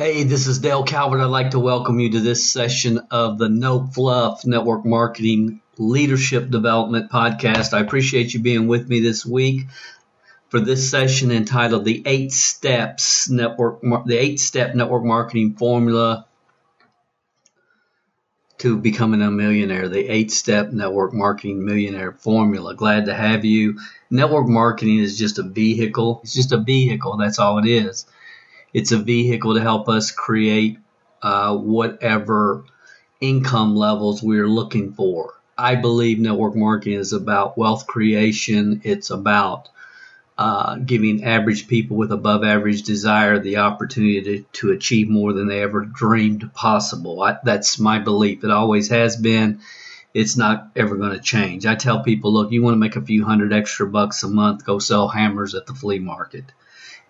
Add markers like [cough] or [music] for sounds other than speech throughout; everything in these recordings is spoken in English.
Hey, this is Dale Calvert. I'd like to welcome you to this session of the No Fluff Network Marketing Leadership Development Podcast. I appreciate you being with me this week for this session entitled "The Eight Steps Network, the Eight Step Network Marketing Formula to Becoming a Millionaire." The Eight Step Network Marketing Millionaire Formula. Glad to have you. Network marketing is just a vehicle. It's just a vehicle. That's all it is it's a vehicle to help us create uh, whatever income levels we're looking for. I believe network marketing is about wealth creation. It's about uh, giving average people with above average desire the opportunity to, to achieve more than they ever dreamed possible. I, that's my belief. It always has been. It's not ever going to change. I tell people, look, you want to make a few hundred extra bucks a month, go sell hammers at the flea market.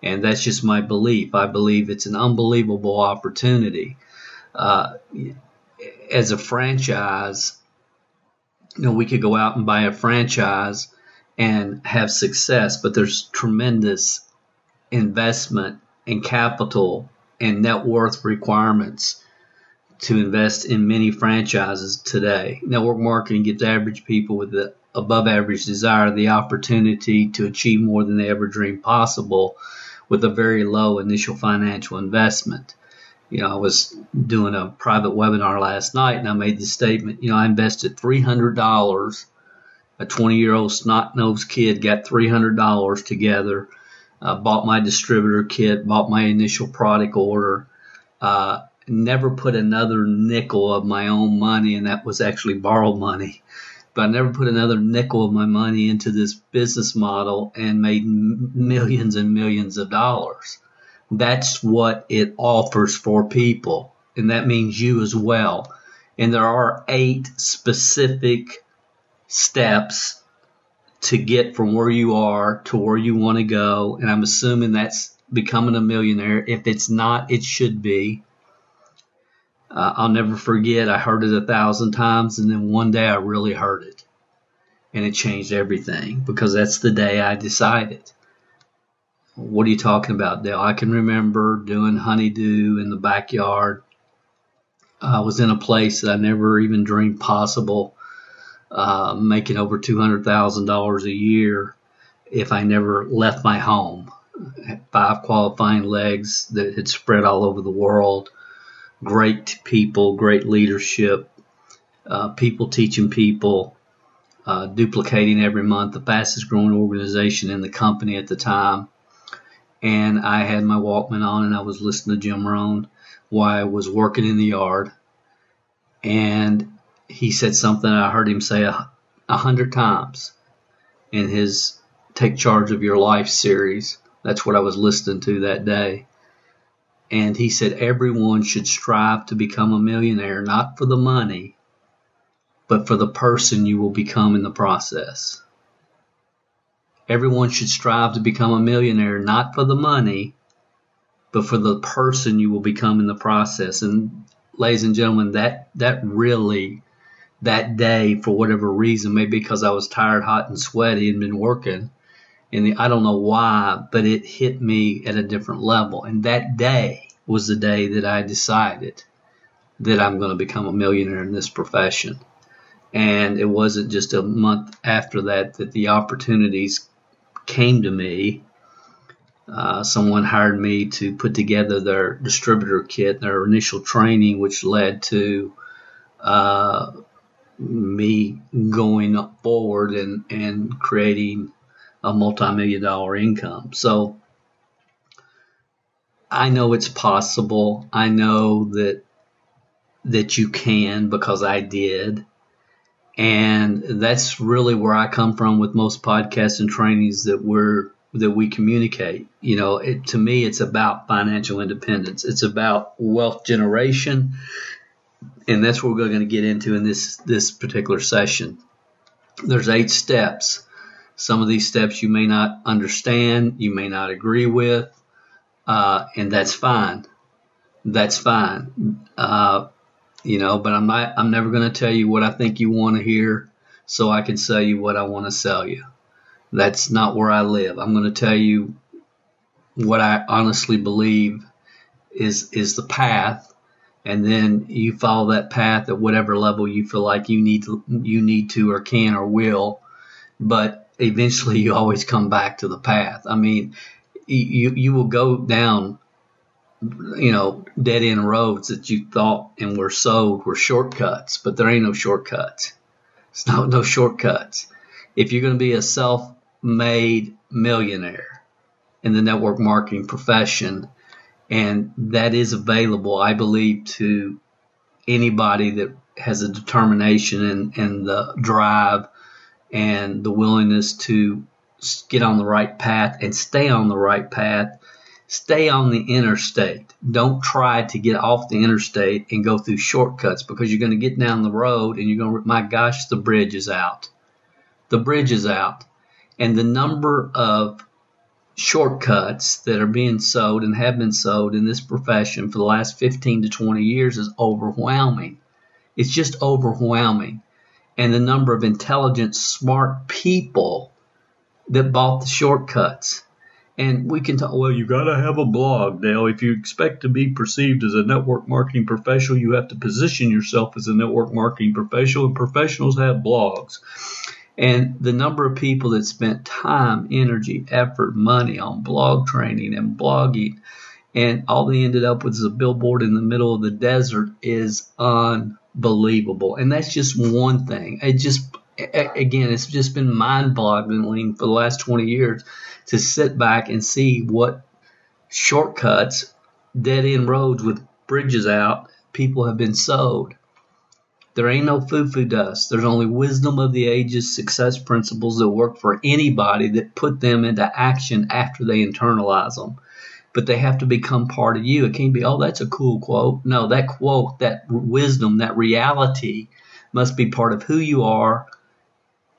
And that's just my belief. I believe it's an unbelievable opportunity. Uh, as a franchise, you know, we could go out and buy a franchise and have success, but there's tremendous investment and capital and net worth requirements to invest in many franchises today. Network marketing gives average people with the above average desire the opportunity to achieve more than they ever dreamed possible with a very low initial financial investment. You know, I was doing a private webinar last night and I made the statement, you know, I invested $300. A 20 year old snot nosed kid got $300 together, uh, bought my distributor kit, bought my initial product order, uh, never put another nickel of my own money, and that was actually borrowed money but I never put another nickel of my money into this business model and made millions and millions of dollars. That's what it offers for people, and that means you as well. And there are eight specific steps to get from where you are to where you want to go. And I'm assuming that's becoming a millionaire. If it's not, it should be. Uh, I'll never forget. I heard it a thousand times, and then one day I really heard it, and it changed everything because that's the day I decided. What are you talking about, Dale? I can remember doing honeydew in the backyard. I was in a place that I never even dreamed possible, uh, making over two hundred thousand dollars a year if I never left my home. Five qualifying legs that had spread all over the world great people, great leadership, uh, people teaching people, uh, duplicating every month, the fastest growing organization in the company at the time. And I had my Walkman on and I was listening to Jim Rohn while I was working in the yard. And he said something I heard him say a, a hundred times in his Take Charge of Your Life series. That's what I was listening to that day and he said everyone should strive to become a millionaire, not for the money, but for the person you will become in the process. Everyone should strive to become a millionaire, not for the money, but for the person you will become in the process. And ladies and gentlemen, that, that really, that day, for whatever reason, maybe because I was tired, hot, and sweaty and been working, and I don't know why, but it hit me at a different level. And that day was the day that I decided that I'm going to become a millionaire in this profession. And it wasn't just a month after that that the opportunities came to me. Uh, someone hired me to put together their distributor kit, their initial training, which led to uh, me going forward and, and creating a multi-million dollar income. So I know it's possible. I know that that you can because I did. And that's really where I come from with most podcasts and trainings that we're that we communicate. You know, it, to me, it's about financial independence. It's about wealth generation, and that's what we're going to get into in this this particular session. There's eight steps. Some of these steps you may not understand, you may not agree with, uh, and that's fine. That's fine. Uh, you know, but I'm not. I'm never going to tell you what I think you want to hear, so I can sell you what I want to sell you. That's not where I live. I'm going to tell you what I honestly believe is is the path, and then you follow that path at whatever level you feel like you need to you need to or can or will. But eventually, you always come back to the path. I mean, you you will go down you know, dead end roads that you thought and were sold were shortcuts, but there ain't no shortcuts. It's not no shortcuts. If you're going to be a self made millionaire in the network marketing profession. And that is available, I believe, to anybody that has a determination and, and the drive and the willingness to get on the right path and stay on the right path. Stay on the interstate. Don't try to get off the interstate and go through shortcuts because you're going to get down the road and you're going to, my gosh, the bridge is out. The bridge is out and the number of shortcuts that are being sold and have been sold in this profession for the last 15 to 20 years is overwhelming. It's just overwhelming. And the number of intelligent, smart people that bought the shortcuts. And we can talk, well, you got to have a blog, Dale. If you expect to be perceived as a network marketing professional, you have to position yourself as a network marketing professional, and professionals have blogs. And the number of people that spent time, energy, effort, money on blog training and blogging, and all they ended up with is a billboard in the middle of the desert is unbelievable. And that's just one thing. It just, again, it's just been mind boggling for the last 20 years to sit back and see what shortcuts, dead end roads with bridges out, people have been sold. There ain't no foo-foo dust. There's only wisdom of the ages, success principles that work for anybody that put them into action after they internalize them. But they have to become part of you. It can't be, oh, that's a cool quote. No, that quote, that wisdom, that reality must be part of who you are.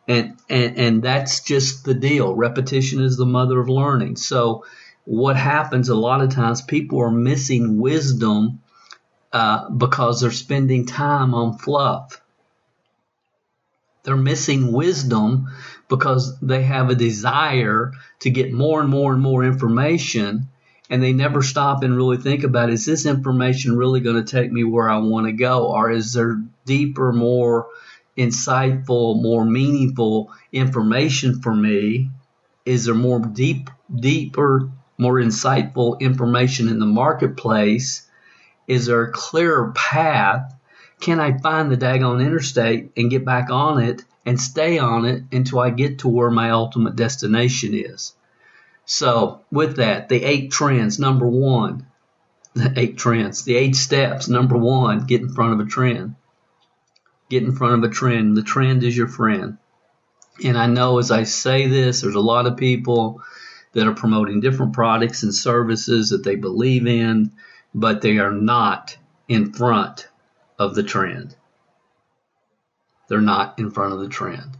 And, and, and that's just the deal. Repetition is the mother of learning. So what happens a lot of times, people are missing wisdom uh, because they're spending time on fluff. They're missing wisdom because they have a desire to get more and more and more information and they never stop and really think about is this information really going to take me where I want to go or is there deeper more insightful more meaningful information for me is there more deep deeper more insightful information in the marketplace is there a clearer path? Can I find the daggone interstate and get back on it and stay on it until I get to where my ultimate destination is? So, with that, the eight trends. Number one, the eight trends, the eight steps. Number one, get in front of a trend. Get in front of a trend. The trend is your friend. And I know as I say this, there's a lot of people that are promoting different products and services that they believe in but they are not in front of the trend. They're not in front of the trend.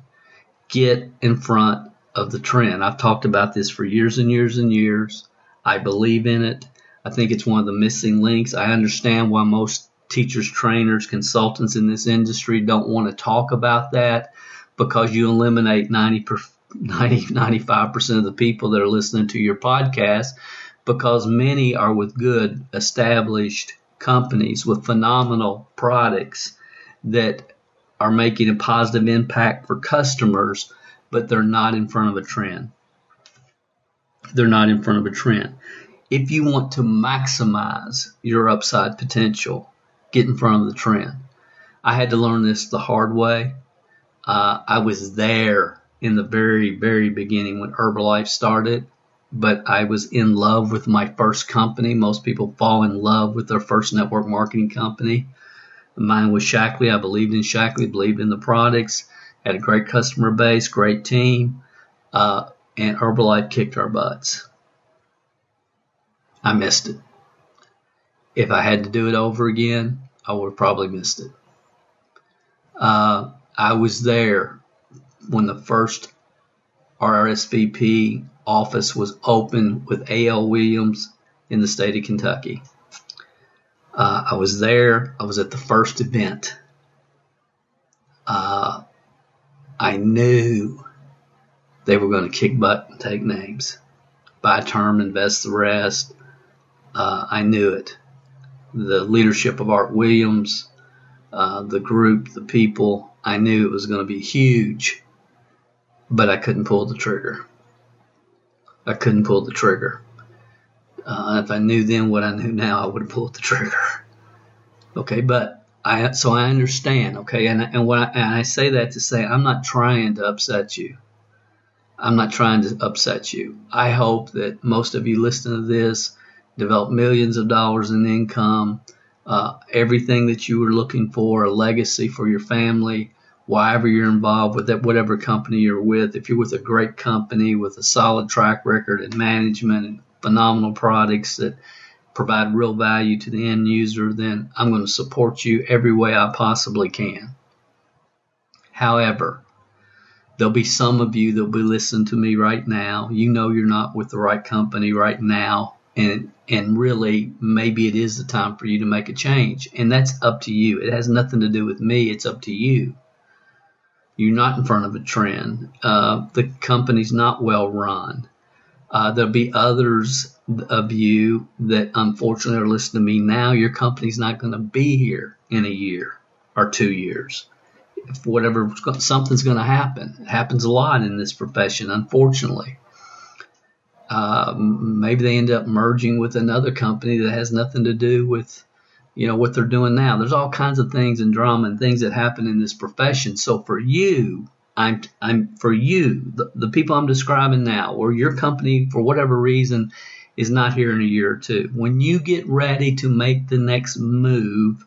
Get in front of the trend. I've talked about this for years and years and years. I believe in it. I think it's one of the missing links. I understand why most teachers, trainers, consultants in this industry don't want to talk about that because you eliminate 90, [laughs] 90 95% of the people that are listening to your podcast because many are with good established companies with phenomenal products that are making a positive impact for customers, but they're not in front of a trend. They're not in front of a trend. If you want to maximize your upside potential, get in front of the trend. I had to learn this the hard way. Uh, I was there in the very, very beginning when Herbalife started but I was in love with my first company. Most people fall in love with their first network marketing company. Mine was Shaklee. I believed in Shaklee, believed in the products, had a great customer base, great team. Uh, and Herbalife kicked our butts. I missed it. If I had to do it over again, I would have probably missed it. Uh, I was there when the first RSVP office was open with A.L. Williams in the state of Kentucky. Uh, I was there. I was at the first event. Uh, I knew they were going to kick butt and take names. Buy term, invest the rest. Uh, I knew it. The leadership of Art Williams, uh, the group, the people, I knew it was going to be huge, but I couldn't pull the trigger. I couldn't pull the trigger. Uh, if I knew then what I knew now, I would have pulled the trigger. [laughs] Okay, but I so I understand. Okay, and and what I, and I say that to say I'm not trying to upset you. I'm not trying to upset you. I hope that most of you listening to this develop millions of dollars in income, uh, everything that you were looking for, a legacy for your family, wherever you're involved with that, whatever company you're with. If you're with a great company with a solid track record and management and phenomenal products that provide real value to the end user, then I'm going to support you every way I possibly can. However, there'll be some of you that'll be listening to me right now. You know you're not with the right company right now, and and really maybe it is the time for you to make a change, and that's up to you. It has nothing to do with me. It's up to you. You're not in front of a trend. Uh, the company's not well run. Uh, there'll be others of you that unfortunately are listening to me now. Your company's not going to be here in a year or two years. If whatever something's going to happen. It happens a lot in this profession, unfortunately. Uh, maybe they end up merging with another company that has nothing to do with you know what they're doing now. There's all kinds of things and drama and things that happen in this profession. So for you, I'm I'm for you, the, the people I'm describing now, or your company for whatever reason is not here in a year or two. When you get ready to make the next move,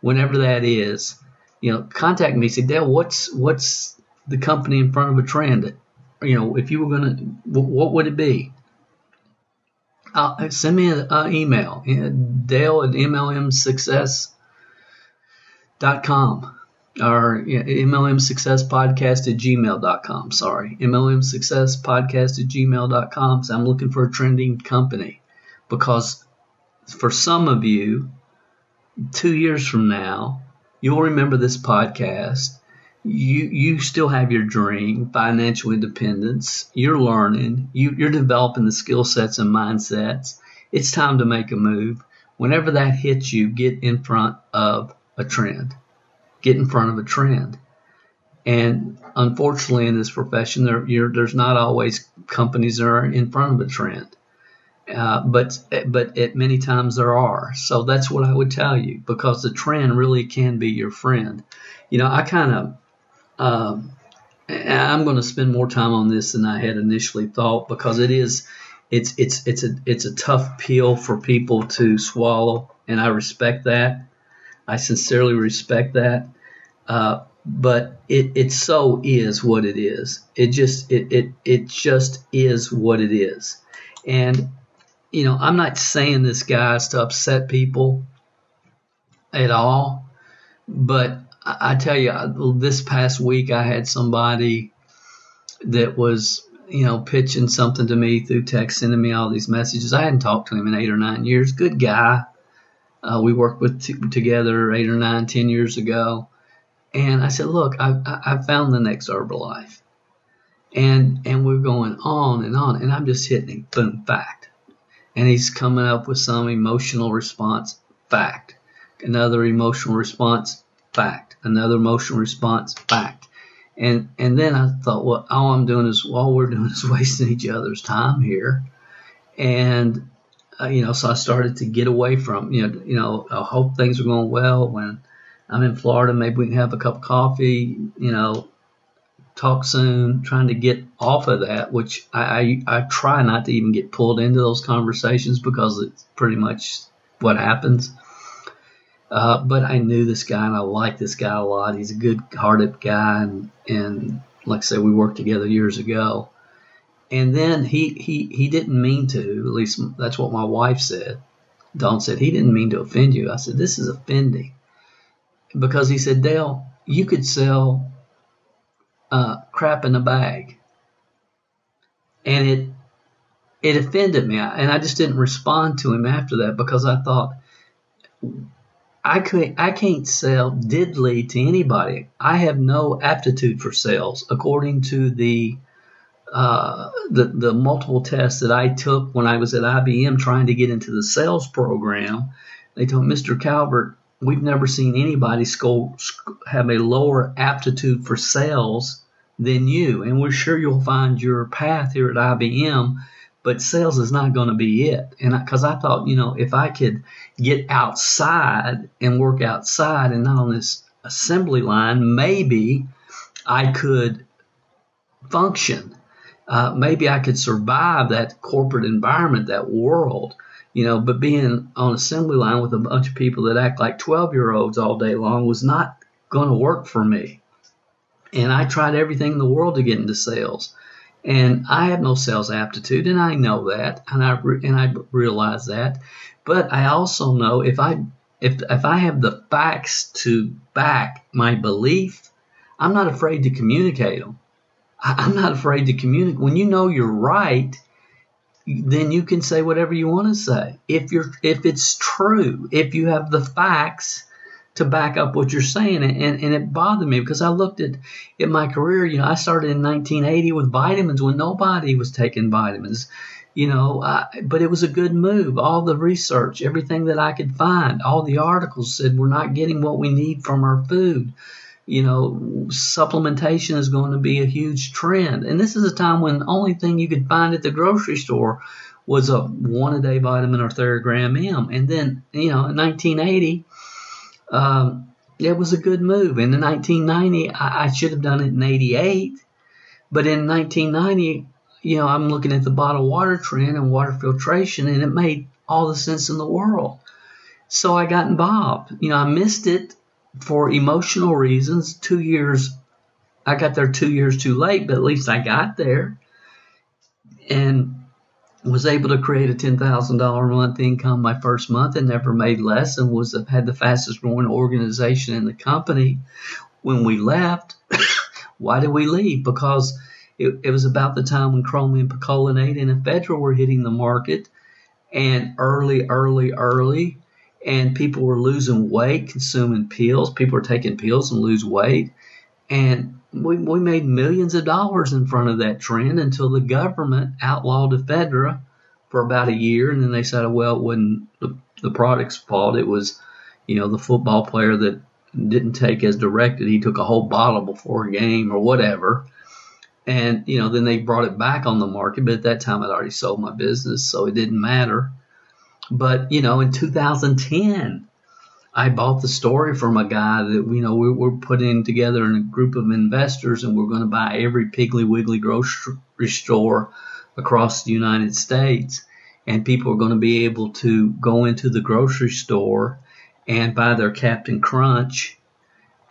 whenever that is, you know, contact me. Say, Dale, what's what's the company in front of a trend? You know, if you were gonna, what would it be? Uh, send me an email, Dale at MLMsuccess.com yeah, MLM Success Podcast at gmail.com. Sorry, MLM Success Podcast at gmail.com. So I'm looking for a trending company because for some of you, two years from now, you'll remember this podcast. You you still have your dream, financial independence. You're learning. You, you're developing the skill sets and mindsets. It's time to make a move. Whenever that hits you, get in front of a trend get in front of a trend. And unfortunately, in this profession, there, there's not always companies that are in front of a trend. Uh, but but at many times there are. So that's what I would tell you because the trend really can be your friend. You know, I kind of um, I'm going to spend more time on this than I had initially thought because it is it's it's it's a it's a tough pill for people to swallow, and I respect that. I sincerely respect that. Uh, but it, it so is what it is. It just it, it it just is what it is. And you know, I'm not saying this guys to upset people at all, but I, I tell you, this past week I had somebody that was you know pitching something to me through text, sending me all these messages. I hadn't talked to him in eight or nine years. Good guy. Uh, we worked with t- together eight or nine, ten years ago and I said, look, I, I found the next Herbalife. And, and we're going on and on. And I'm just hitting him, boom, fact. And he's coming up with some emotional response, fact. Another emotional response, fact. Another emotional response, fact. And, and then I thought, well, all I'm doing is, all we're doing is [laughs] wasting each other's time here. And, uh, you know, so I started to get away from, you know, you know, I hope things are going well when, I'm in Florida. Maybe we can have a cup of coffee, you know, talk soon, trying to get off of that, which I, I, I try not to even get pulled into those conversations because it's pretty much what happens. Uh, but I knew this guy and I like this guy a lot. He's a good hearted guy. And, and like I said, we worked together years ago. and then he, he, he didn't mean to, at least that's what my wife said. Dawn said, he didn't mean to offend you. I said, this is offending. Because he said, Dale, you could sell uh, crap in a bag. And it it offended me, and I just didn't respond to him after that because I thought I could I can't sell diddly to anybody. I have no aptitude for sales, according to the uh, the the multiple tests that I took when I was at IBM trying to get into the sales program. They told Mr. Calvert, we've never seen anybody score, have a lower aptitude for sales than you, and we're sure you'll find your path here at IBM but sales is not going to be it. And because I, I, thought, you know, if I could get outside and work outside and not on this assembly line, maybe I could function. Uh, maybe I could survive that corporate environment, that world, you know. But being on assembly line with a bunch of people that act like 12 year olds all day long was not going to work for me. And I tried everything in the world to get into sales and I have no sales aptitude, and I know that, and I and I realize that. But I also know if I if if I have the facts to back my belief, I'm not afraid to communicate them. I'm not afraid to communicate. When you know you're right, then you can say whatever you want to say. If you're if it's true, if you have the facts to back up what you're saying. And, and it bothered me because I looked at, at my career, you know, I started in 1980 with vitamins when nobody was taking vitamins, you know, I, but it was a good move. All the research, everything that I could find, all the articles said we're not getting what we need from our food. You know, supplementation is going to be a huge trend. And this is a time when the only thing you could find at the grocery store was a one a day vitamin or Theragran M. And then, you know, in 1980, um, it was a good move. In 1990, I, I should have done it in 88, but in 1990, you know, I'm looking at the bottled water trend and water filtration, and it made all the sense in the world. So I got involved. You know, I missed it for emotional reasons. Two years, I got there two years too late, but at least I got there. And was able to create a $10,000 a month income my first month and never made less and was had the fastest growing organization in the company. When we left, [coughs] why did we leave? Because it, it was about the time when chromium picolinate and ephedra were hitting the market and early, early, early, and people were losing weight consuming pills. People were taking pills and lose weight. And we, we made millions of dollars in front of that trend until the government outlawed ephedra for about a year, and then they said, well, it wasn't the, the product's fault. It was, you know, the football player that didn't take as directed. He took a whole bottle before a game or whatever. And, you know, then they brought it back on the market, but at that time I'd already sold my business, so it didn't matter. But, you know, in 2010, I bought the story from a guy that you know we were putting together in a group of investors, and we're going to buy every Piggly Wiggly grocery store across the United States, and people are going to be able to go into the grocery store and buy their Cap'n Crunch,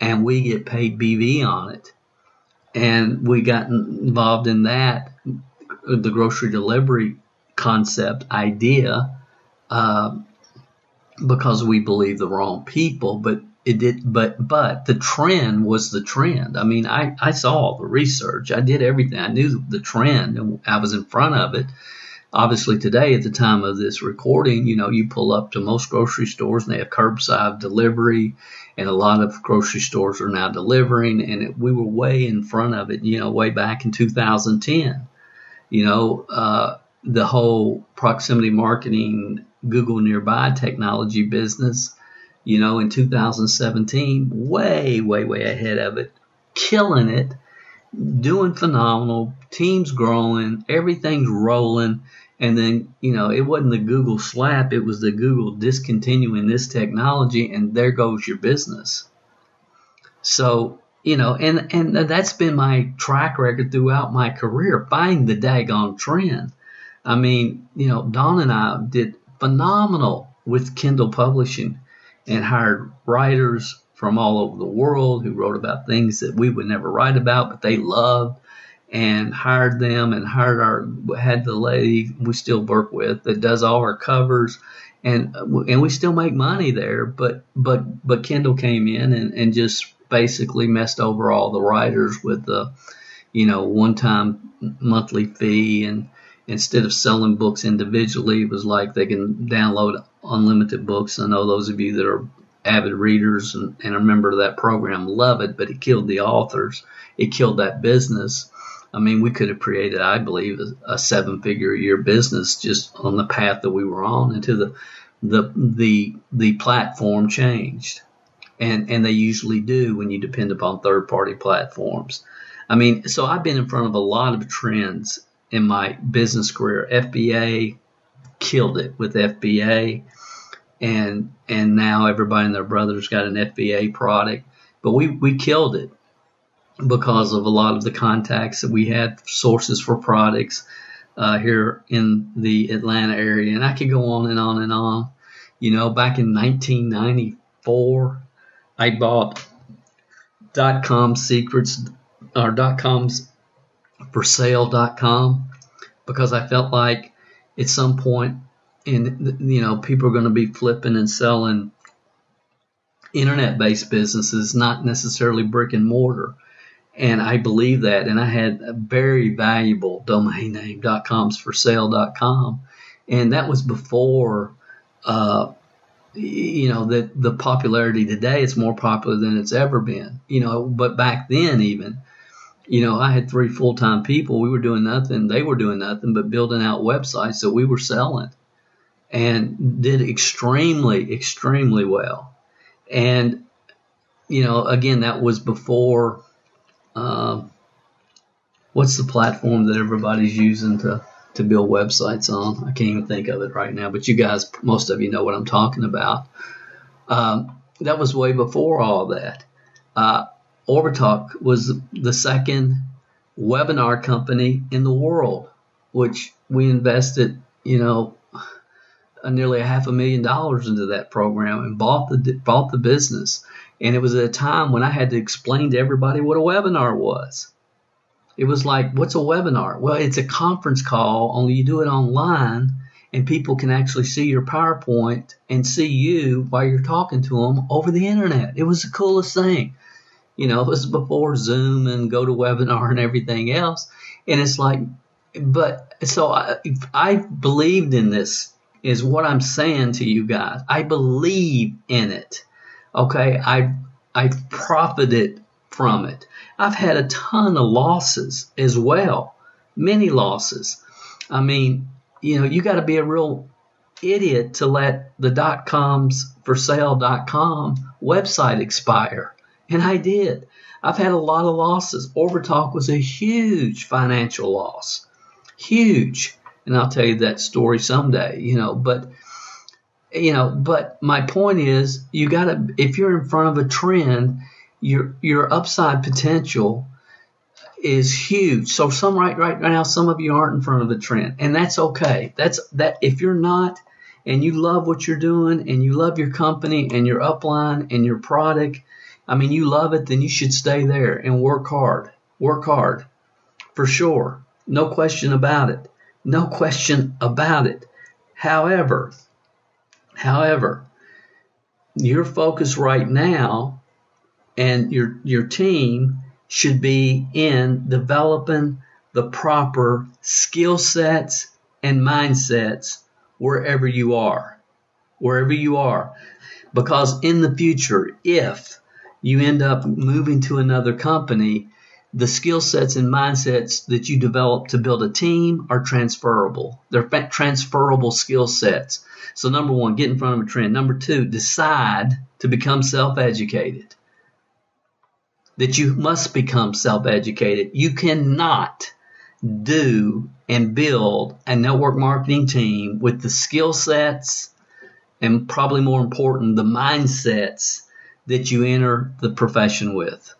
and we get paid BV on it. And we got involved in that, the grocery delivery concept idea. Uh, because we believe the wrong people, but it did but but the trend was the trend. I mean, I, I saw the research. I did everything. I knew the trend and I was in front of it. Obviously today at the time of this recording, you know, you pull up to most grocery stores and they have curbside delivery and a lot of grocery stores are now delivering and it, we were way in front of it, you know, way back in 2010. You know, uh, the whole proximity marketing Google Nearby technology business, you know, in 2017, way, way, way ahead of it, killing it, doing phenomenal, teams growing, everything's rolling. And then, you know, it wasn't the Google slap, it was the Google discontinuing this technology, and there goes your business. So, you know, and, and that's been my track record throughout my career, find the daggone trend. I mean, you know, Dawn and I did phenomenal with Kindle Publishing and hired writers from all over the world who wrote about things that we would never write about, but they loved. and hired them and hired our had the lady we still work with that does all our covers and and we still make money there but but but Kindle came in and, and just basically messed over all the writers with the you know one time monthly fee and instead of selling books individually it was like they can download unlimited books I know those of you that are avid readers and, and a member of that program love it but it killed the authors it killed that business I mean, we could have created, I believe, a, a seven figure a year business just on the path that we were on until the, the, the, the platform changed. And, and they usually do when you depend upon third party platforms. I mean, so I've been in front of a lot of trends in my business career. FBA killed it with FBA and, and now everybody and their brothers got an FBA product, but we, we killed it because of a lot of the contacts that we had, sources for products uh, here in the Atlanta area. And I could go on and on and on. You know, back in 1994, I bought dot com secrets or dot coms for sale.com because I felt like at some point in you know people are going to be flipping and selling internet based businesses not necessarily brick and mortar and I believe that. And I had a very valuable domain name, .coms for sale.com. And that was before, uh, you know, the, the popularity today, it's more popular than it's ever been, you know, but back then even, you know, I had three full time people. We were doing nothing. They were doing nothing but building out websites that we were selling and did extremely, extremely well. And, you know, again, that was before um, what's the platform that everybody's using to to build websites on? I can't even think of it right now, but you guys, most of you know what I'm talking about. Um, that was way before all that. Uh, Orbitalk was the second webinar company in the world, which we invested, you know, nearly a half a million dollars into that program and bought the bought the business. And it was at a time when I had to explain to everybody what a webinar was. It was like, what's a webinar? Well, it's a conference call, only you do it online and people can actually see your PowerPoint and see you while you're talking to them over the internet. It was the coolest thing. You know, [laughs] it was before Zoom and GoToWebinar and everything else. And it's like, but so I, I believed in this, is what I'm saying to you guys. I believe in it. Okay, I I profited from it. I've had a ton of losses as well, many losses. I mean, you know, you got to be a real idiot to let the dot coms for sale dot com website expire. And I did. I've had a lot of losses. Orbitalk was a huge financial loss. Huge. And I'll tell you that story someday, you know, but you know, but my point is, you got to if you're in front of a trend, your your upside potential is huge. So some right right now, some of you aren't in front of the trend, and that's okay. That's that if you're not, and you love what you're doing, and you love your company and your upline and your product, I mean, you love it, then you should stay there and work hard. Work hard, for sure. No question about it. No [laughs] question about it. However, However, your focus right now and your your team should be in developing the proper skill sets and mindsets wherever you are. Wherever you are. Because in the future, if you end up moving to another company, the skill sets and mindsets that you develop to build a team are transferable. They're transferable skill sets. So, number one, get in front of a trend. Number two, decide to become self educated. That you must become self educated. You cannot do and build a network marketing team with the skill sets and probably more important, the mindsets that you enter the profession with.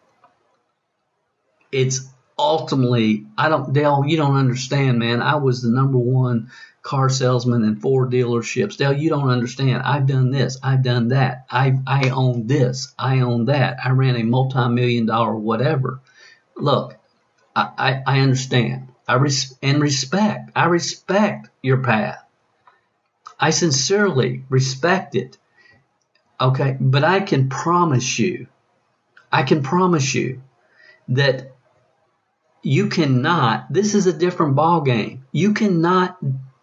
It's ultimately, I don't, Dale, you don't understand, man. I was the number one car salesman in four dealerships. Dale, you don't understand. I've done this. I've done that. I, I own this. I own that. I ran a multi-million dollar whatever. Look, I, I, I understand. I res- and respect. I respect your path. I sincerely respect it. Okay, but I can promise you, I can promise you that you cannot. This is a different ball game. You cannot.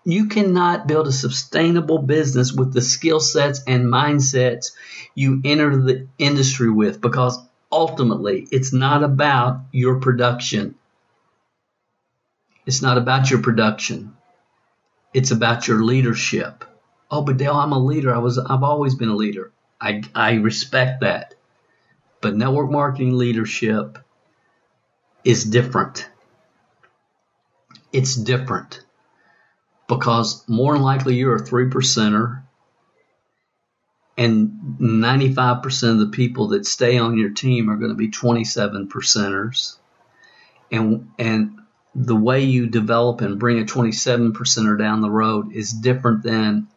You cannot build a sustainable business with the skill sets and mindsets you enter the industry with because ultimately it's not about your production. It's not about your production. It's about your leadership. Oh, but Dale, I'm a leader. I was I've always been a leader. I I respect that. But network marketing leadership is different. It's different because more than likely you're a three percenter and 95% of the people that stay on your team are going to be 27 percenters and and the way you develop and bring a 27 percenter down the road is different than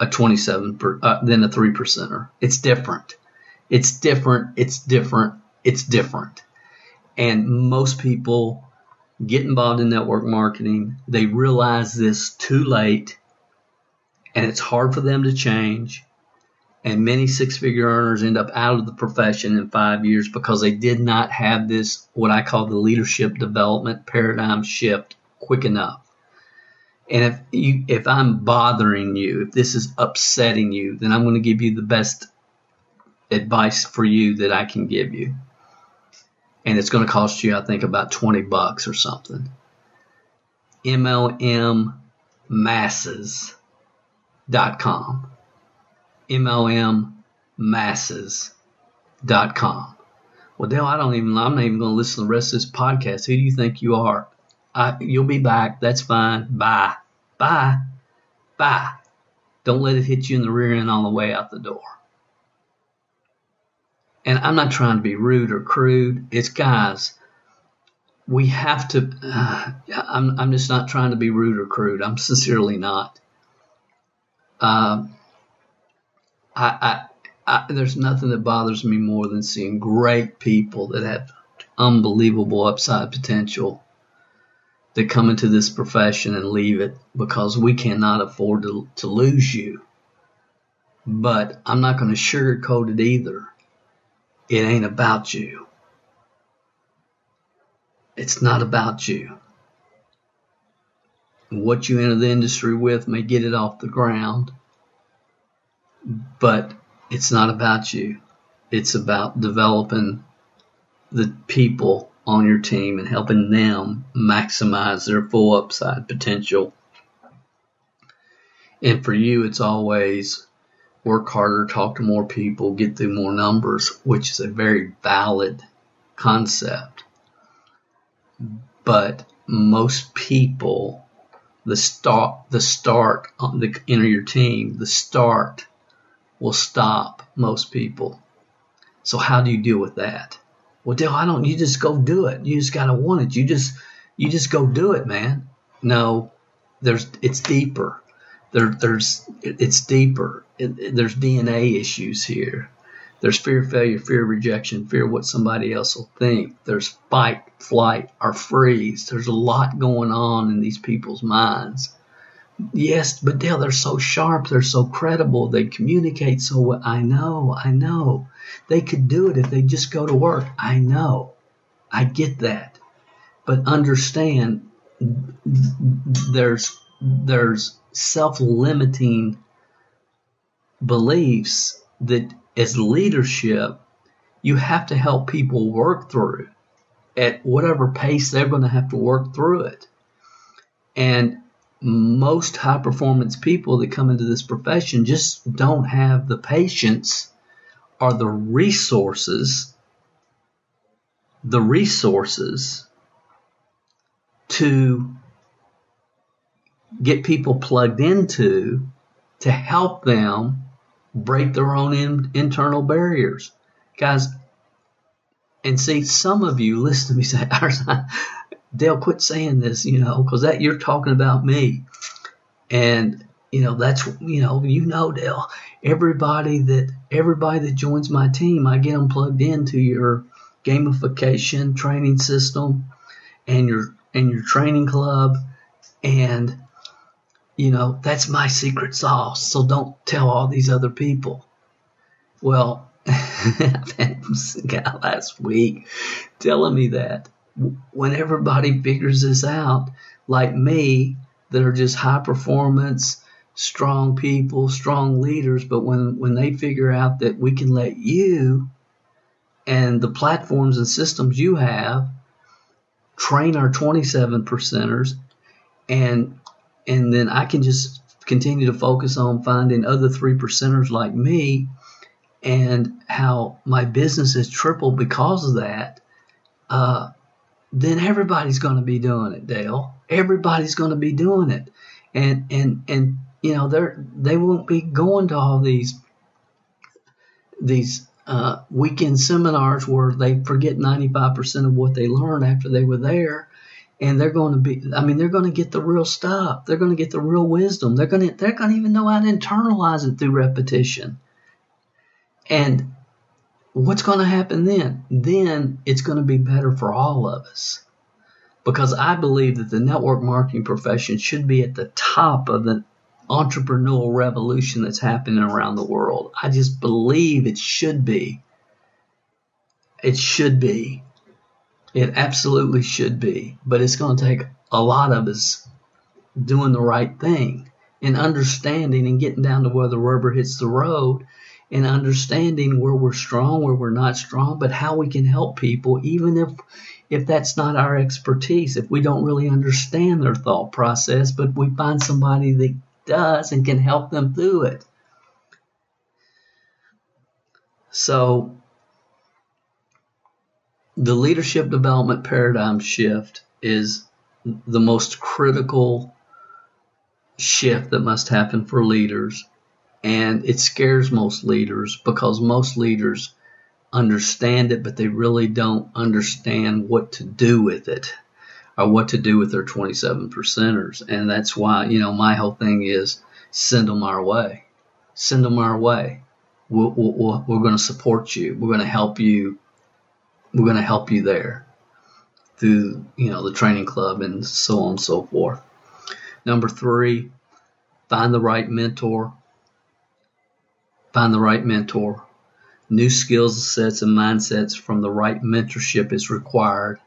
a 27 per, uh, than a 3 percenter. It's different. It's different. It's different. It's different. And most people get involved in network marketing. They realize this too late and it's hard for them to change. And many six figure earners end up out of the profession in five years because they did not have this, what I call the leadership development paradigm shift quick enough. And if you, if I'm bothering you, if this is upsetting you, then I'm going to give you the best advice for you that I can give you. And it's going to cost you, I think, about 20 bucks or something. MLMmasses.com MLMmasses.com. Well, Dale, I don't even, I'm not even going to listen to the rest of this podcast. Who do you think you are? I, you'll be back. That's fine. Bye. Bye. Bye. Don't let it hit you in the rear end on the way out the door. And I'm not trying to be rude or crude. It's guys, we have to, uh, I'm, I'm just not trying to be rude or crude. I'm [laughs] sincerely not. Uh, I, I, I, there's nothing that bothers me more than seeing great people that have unbelievable upside potential that come into this profession and leave it because we cannot afford to, to lose you. But I'm not going to sugarcoat it either. It ain't about you. It's not about you. What you enter the industry with may get it off the ground but it's not about you. It's about developing the people on your team and helping them maximize their full upside potential. And for you, it's always work harder, talk to more people, get through more numbers, which is a very valid concept. But most people, the start, the start, uh, the enter your team, the start will stop most people. So how do you deal with that? Well, Dale, I don't. You just go do it. You just gotta want it. You just you just go do it, man. No, there's it's deeper. There there's it's deeper. It, there's DNA issues here. There's fear of failure, fear of rejection, fear of what somebody else will think. There's fight, flight, or freeze. There's a lot going on in these people's minds. Yes, but Dale, they're so sharp. They're so credible. They communicate so well. I know. I know. They could do it if they just go to work. I know. I get that. But understand there's there's self-limiting beliefs that as leadership you have to help people work through at whatever pace they're going to have to work through it. And most high performance people that come into this profession just don't have the patience or the resources the resources to get people plugged into to help them break their own in, internal barriers. Guys and see some of you listen to me say [laughs] Dale, quit saying this, you know, because that you're talking about me. And, you know, that's, you know, you know, Dale, everybody that, everybody that joins my team, I get them plugged into your gamification training system. and your and your training club and you know that's my secret sauce so don't tell all these other people well I had a guy last week telling me that when everybody figures this out like me that are just high performance strong people strong leaders but when when they figure out that we can let you and the platforms and systems you have train our 27 percenters and and then I can just continue to focus on finding other three percenters like me and how my business has tripled because of that, uh, then everybody's going to be doing it, Dale. Everybody's going to be doing it, and and and you know they're they won't be going to all these these uh, weekend seminars where they forget 95% of what they learned after they were there. And they're going to be i mean they're going to get the real stuff. They're going to get the real wisdom. They're going to they're going to even know how to internalize it through repetition. And what's going to happen then? Then it's going to be better for all of us. Because i believe that the network marketing profession should be at the top of the entrepreneurial revolution that's happening around the world. I just believe it should be. It should be. It absolutely should be, but it's going to take a lot of us doing the right thing and understanding and getting down to where the rubber hits the road and understanding where we're strong, where we're not strong, but how we can help people, even if if that's not our expertise, if we don't really understand their thought process, but we find somebody that does and can help them through it. So the leadership development paradigm shift is the most critical shift that must happen for leaders. And it scares most leaders because most leaders understand it, but they really don't understand what to do with it or what to do with their 27 percenters. And that's why, you know, my whole thing is send them our way. Send them our way. We're, we're, we're going to support you. We're going to help you we're going to help you there through you know the training club and so on and so forth. Number three, find the right mentor. Find the right mentor. New skills sets and mindsets from the right mentorship is required.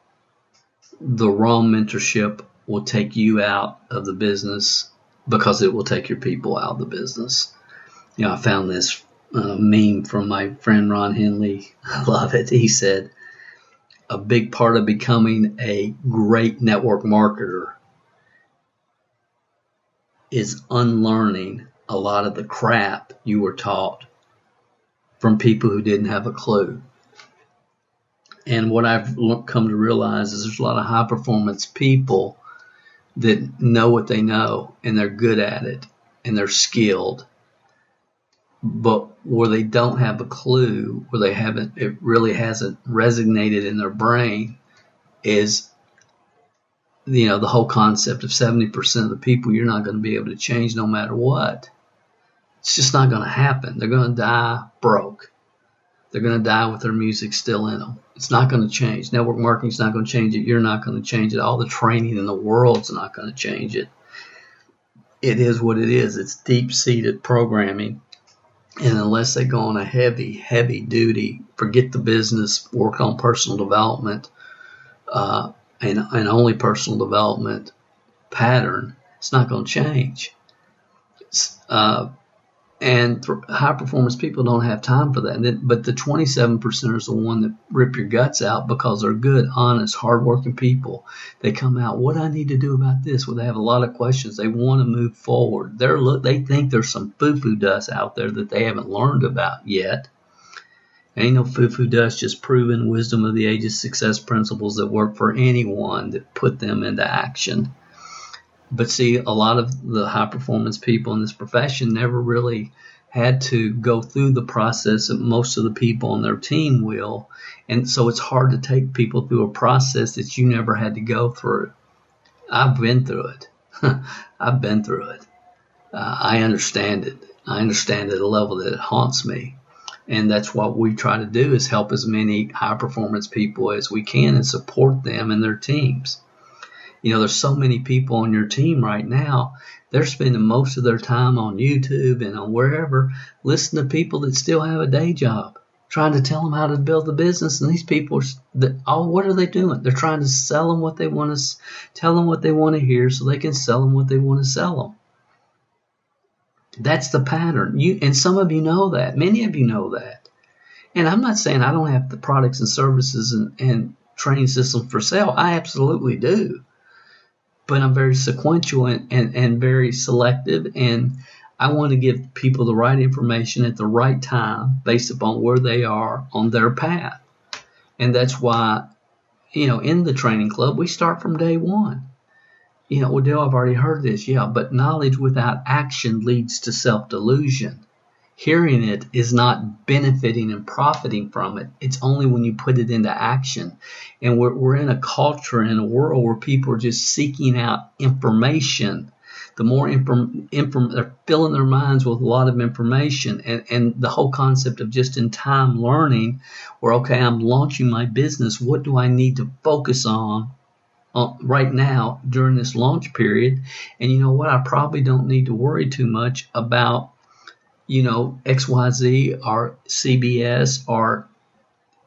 The wrong mentorship will take you out of the business because it will take your people out of the business. You know, I found this uh, meme from my friend Ron Henley. [laughs] I love it. He said, a big part of becoming a great network marketer is unlearning a lot of the crap you were taught from people who didn't have a clue. And what I've come to realize is there's a lot of high performance people that know what they know and they're good at it and they're skilled but where they don't have a clue, where they haven't, it really hasn't resonated in their brain, is you know the whole concept of 70% of the people you're not going to be able to change no matter what. It's just not going to happen. They're going to die broke. They're going to die with their music still in them. It's not going to change. Network marketing's not going to change it. You're not going to change it. All the training in the world's not going to change it. It is what it is. It's deep seated programming and unless they go on a heavy, heavy duty, forget the business, work on personal development, uh, and, and only personal development pattern, it's not going to change. Uh, and th- high performance people don't have time for that. But the 27% is the one that rip your guts out because they're good, honest, hardworking people. They come out, what do I need to do about this? Well, they have a lot of questions. They want to move forward. They're look, they think there's some foo-foo dust out there that they haven't learned about yet. Ain't no foo-foo dust, just proven wisdom of the ages success principles that work for anyone that put them into action. But see, a lot of the high performance people in this profession never really had to go through the process that most of the people on their team will. And so it's hard to take people through a process that you never had to go through. I've been through it. [laughs] I've been through it. Uh, I understand it. I understand at a level that it haunts me. And that's what we try to do is help as many high performance people as we can and support them and their teams. You know, there's so many people on your team right now. They're spending most of their time on YouTube and on wherever listening to people that still have a day job, trying to tell them how to build the business. And these people, are, oh, what are they doing? They're trying to sell them what they want to, tell them what they want to hear so they can sell them what they want to sell them. That's the pattern. You and some of you know that. Many of you know that. And I'm not saying I don't have the products and services and, and training system for sale. I absolutely do. But I'm very sequential and, and, and very selective and I want to give people the right information at the right time based upon where they are on their path. And that's why, you know, in the training club, we start from day one you know, well, Dale, I've already heard this. Yeah, but knowledge without action leads to self delusion. Hearing it is not benefiting and profiting from it. It's only when you put it into action. And we're, we're in a culture, in a world where people are just seeking out information. The more inform, inform, they're filling their minds with a lot of information, and, and the whole concept of just in time learning, where okay, I'm launching my business. What do I need to focus on uh, right now during this launch period. And you know what? I probably don't need to worry too much about, you know, XYZ or CBS or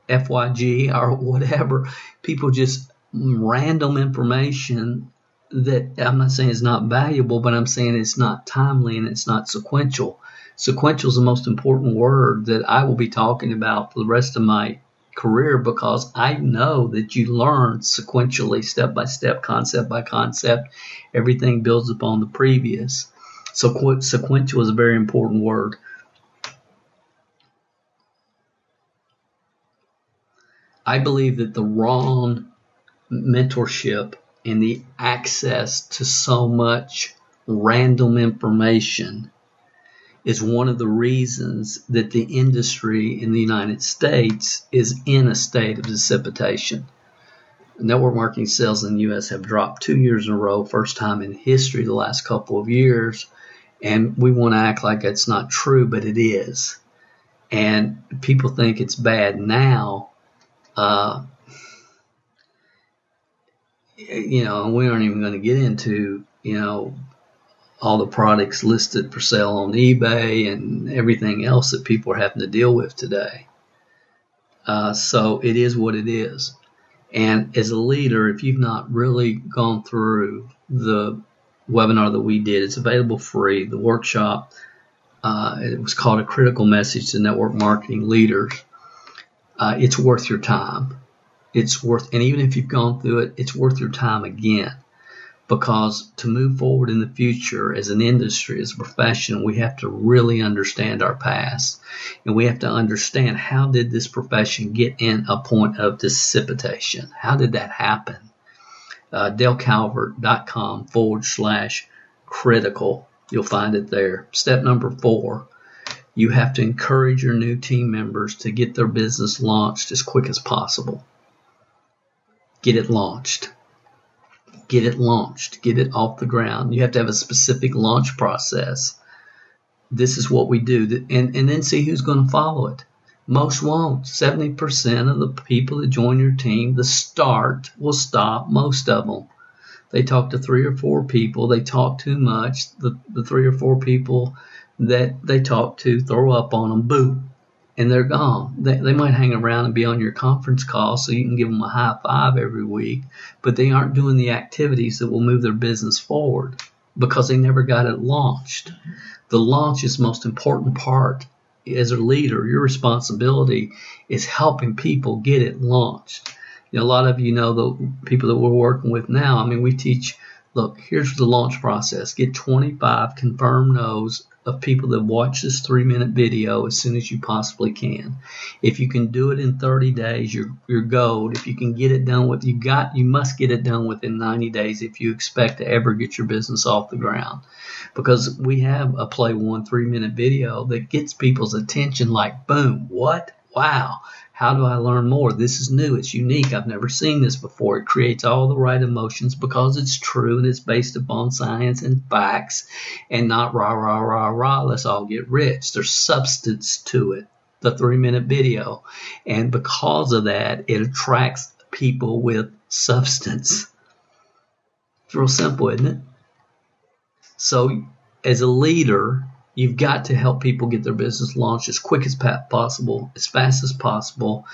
FYG or [laughs] whatever. People just random information that I'm not saying is not valuable, but I'm saying it's not timely and it's not sequential. Sequential is the most important word that I will be talking about for the rest of my career because I know that you learn sequentially, step by step, concept by concept. Everything builds upon the previous. So sequential is a very important word. I believe that the wrong mentorship and the access to so much random information is one of the reasons that the industry in the United States is in a state of dissipation. Network marketing sales in the U.S. have dropped two years in a row, first time in history the last couple of years. And we want to act like it's not true, but it is. And people think it's bad now. Uh, you know, we aren't even going to get into, you know, all the products listed for sale on eBay and everything else that people are having to deal with today. Uh, so it is what it is. And as a leader, if you've not really gone through the webinar that we did, it's available free. The workshop, uh, it was called a critical message to network marketing leaders. Uh, it's worth your time. It's worth, and even if you've gone through it, it's worth your time again because to move forward in the future as an industry, as a profession, we have to really understand our past and we have to understand how did this profession get in a point of dissipation? How did that happen? Uh, DaleCalvert.com forward slash critical. You'll find it there. Step number four, you have to encourage your new team members to get their business launched as quick as possible. Get it launched get it launched, get it off the ground. You have to have a specific launch process. This is what we do, and, and then see who's going to follow it. Most won't. 70% of the people that join your team, the start will stop most of them. They talk to three or four people, they talk too much. The, the three or four people that they talk to throw up on them, boo, and they're gone. They, they might hang around and be on your conference call so you can give them a high five every week, but they aren't doing the activities that will move their business forward because they never got it launched. The launch is the most important part. As a leader, your responsibility is helping people get it launched. You know, a lot of you know the people that we're working with now. I mean, we teach look, here's the launch process. Get 25 confirmed no's of people that watch this three minute video as soon as you possibly can. If you can do it in 30 days, you're, you're gold. If you can get it done with, you got, you must get it done within 90 days if you expect to ever get your business off the ground. Because we have a play one three minute video that gets people's attention like boom, what? Wow. How do I learn more? This is new. It's unique. I've never seen this before. It creates all the right emotions because it's true and it's based upon science and facts and not rah, rah, rah, rah. Let's all get rich. There's substance to it. The three minute video. And because of that, it attracts people with substance. It's real simple, isn't it? So, as a leader, you've got to help people get their business launched as quick as possible, as fast as possible,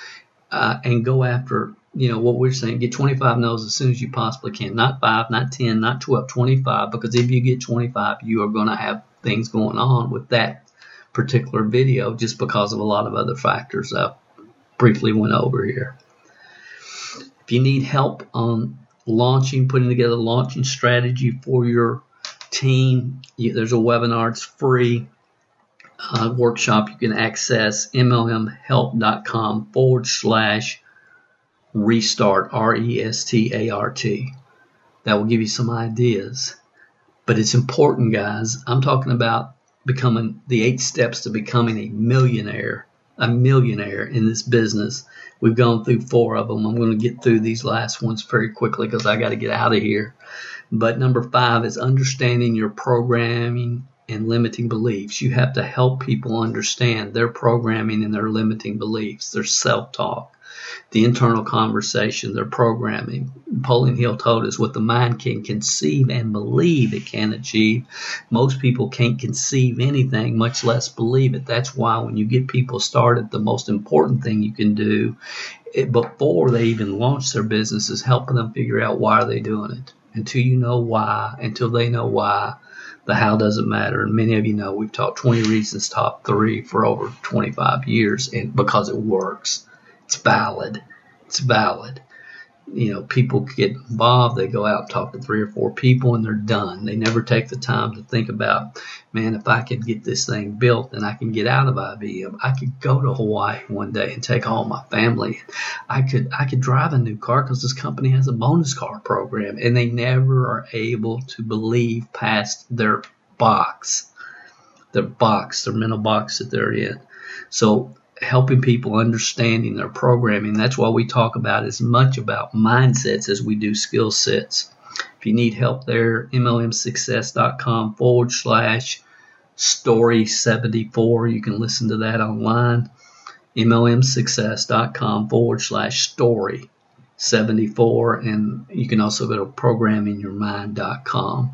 uh, and go after you know what we're saying. Get 25 no's as soon as you possibly can. Not 5 not 10 not 12 25 because if you get 25 you are going to have things going on with that particular video just because of a lot of other factors. I briefly went over here. If you need help on launching putting together a launching strategy for your team you, there's a webinar it's free uh, workshop you can access mlmhelp.com forward slash restart R E S T A R T. That will give you some ideas. But it's important, guys. I'm talking about becoming the eight steps to becoming a millionaire, a millionaire in this business. We've gone through four of them. I'm going to get through these last ones very quickly because I got to get out of here. But number five is understanding your programming and limiting beliefs. You have to help people understand their programming and their limiting beliefs, their self talk the internal conversation, their programming. Napoleon Hill told us what the mind can conceive and believe it can achieve. Most people can't conceive anything, much less believe it. That's why when you get people started, the most important thing you can do it, before they even launch their business is helping them figure out why are they doing it. Until you know why, until they know why, the how doesn't matter. And many of you know we've taught 20 reasons top three for over 25 years and because it works. It's valid. It's valid. You know, people get involved, they go out and talk to three or four people and they're done. They never take the time to think about, man, if I could get this thing built and I can get out of IBM, I could go to Hawaii one day and take all my family. I could I could drive a new car because this company has a bonus car program and they never are able to believe past their box, their box, their mental box that they're in. So helping people understanding their programming. That's why we talk about as much about mindsets as we do skill sets. If you need help there, MLMsuccess.com forward slash story 74. You can listen to that online. MLMsuccess.com forward slash story 74. And you can also go to programmingyourmind.com.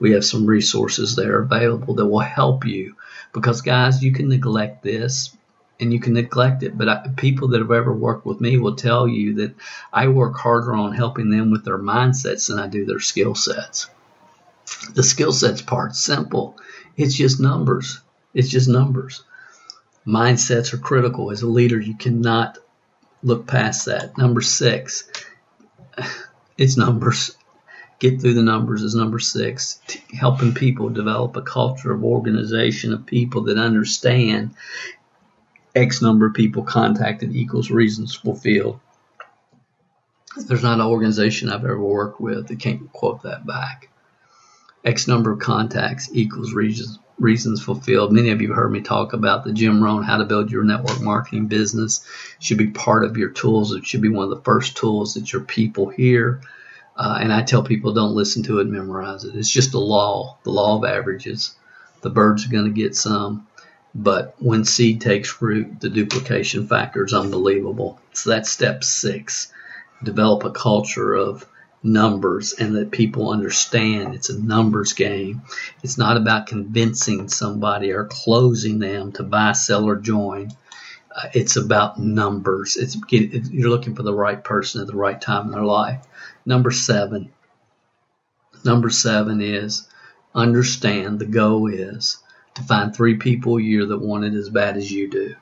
We have some resources there available that will help you because, guys, you can neglect this and you can neglect it. But I, people that have ever worked with me will tell you that I work harder on helping them with their mindsets than I do their skill sets. The skill sets part simple. It's just numbers. It's just numbers. Mindsets are critical. As a leader, you cannot look past that. Number six, [sighs] it's numbers. Get through the numbers is number six. Helping people develop a culture of organization of people that understand X number of people contacted equals reasons fulfilled. There's not an organization I've ever worked with that can't quote that back. X number of contacts equals reasons, reasons fulfilled. Many of you have heard me talk about the Jim Rohn How to Build Your Network Marketing Business. It should be part of your tools. It should be one of the first tools that your people hear. Uh, and I tell people don't listen to it, memorize it. It's just a law, the law of averages. The birds are going to get some. But when seed takes root, the duplication factor is unbelievable. So that's step six. Develop a culture of numbers and that people understand it's a numbers game. It's not about convincing somebody or closing them to buy, sell, or join. Uh, it's about numbers. It's you're looking for the right person at the right time in their life. Number seven. Number seven is understand the goal is find three people a year that want it as bad as you do.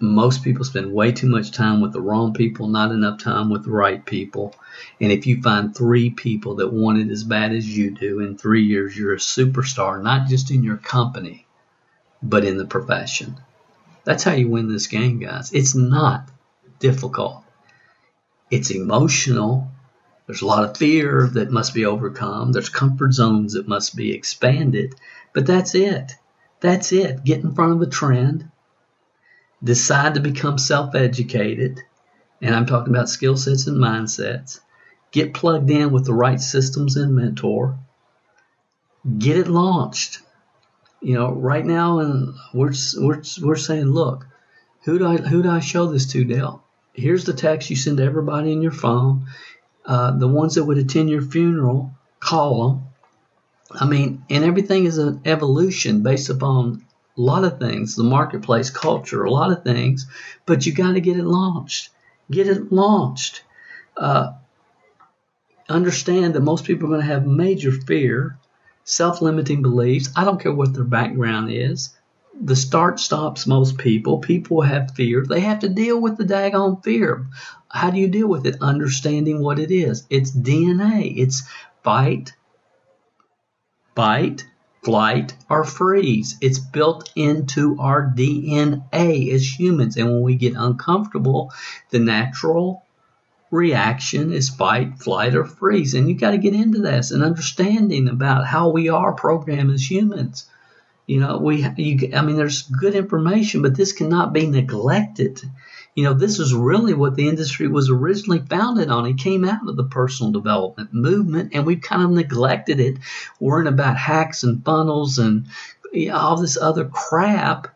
Most people spend way too much time with the wrong people, not enough time with the right people. And if you find three people that want it as bad as you do in three years, you're a superstar, not just in your company, but in the profession. That's how you win this game, guys. It's not difficult. It's emotional. There's a lot of fear that must be overcome. There's comfort zones that must be expanded. But that's it. That's it. Get in front of a trend. Decide to become self educated. And I'm talking about skill sets and mindsets. Get plugged in with the right systems and mentor. Get it launched. You know, right now, and we're, we're, we're saying, look, who do I who do I show this to, Dale? Here's the text you send to everybody in your phone. Uh, the ones that would attend your funeral call them. I mean, and everything is an evolution based upon a lot of things, the marketplace culture, a lot of things, but you got to get it launched. Get it launched. Uh, understand that most people are going to have major fear, self limiting beliefs. I don't care what their background is. The start stops most people. People have fear. They have to deal with the daggone fear. How do you deal with it? Understanding what it is. It's DNA. It's fight, fight, flight, or freeze. It's built into our DNA as humans. And when we get uncomfortable, the natural reaction is fight, flight, or freeze. And you've got to get into this and understanding about how we are programmed as humans. You know, we, you, I mean, there's good information, but this cannot be neglected. You know, this is really what the industry was originally founded on. It came out of the personal development movement, and we've kind of neglected it, worrying about hacks and funnels and you know, all this other crap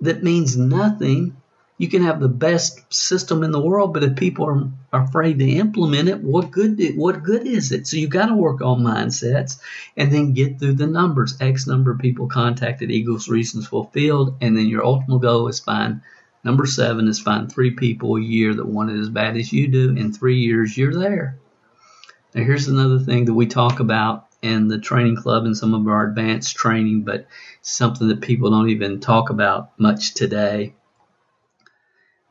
that means nothing you can have the best system in the world, but if people are, afraid to implement it, what good what good is it? So you've got to work on mindsets and then get through the numbers. X number of people contacted equals reasons fulfilled, and then your ultimate goal is find number seven is find three people a year that want it as bad as you do. In three years, you're there. Now here's another thing that we talk about in the training club and some of our advanced training, but something that people don't even talk about much today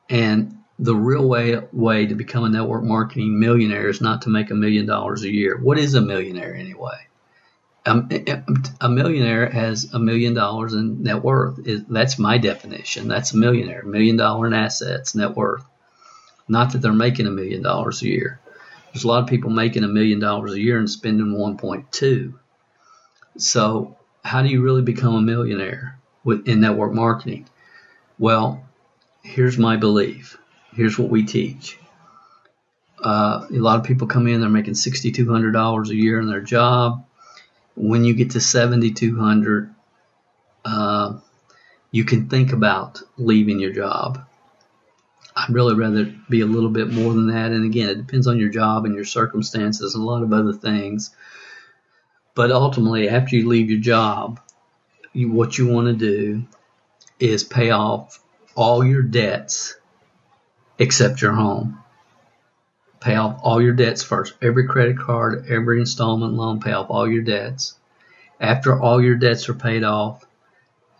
and the real way way to become a network marketing millionaire is not to make a million dollars a year. What is a millionaire anyway? Um, a millionaire has a million dollars in net worth. That's my definition. That's a millionaire. Million dollar in assets, net worth. Not that they're making a million dollars a year. There's a lot of people making a million dollars a year and spending 1.2. So how do you really become a millionaire in network marketing? Well, here's my belief. Here's what we teach. Uh, a lot of people come in, they're making $6,200 a year in their job. When you get to 7,200, uh, you can think about leaving your job. I'd really rather be a little bit more than that. And again, it depends on your job and your circumstances and a lot of other things. But ultimately, after you leave your job, you, what you want to do is pay off all your debts except your home. Pay off all your debts first. Every credit card, every installment loan, pay off all your debts. After all your debts are paid off,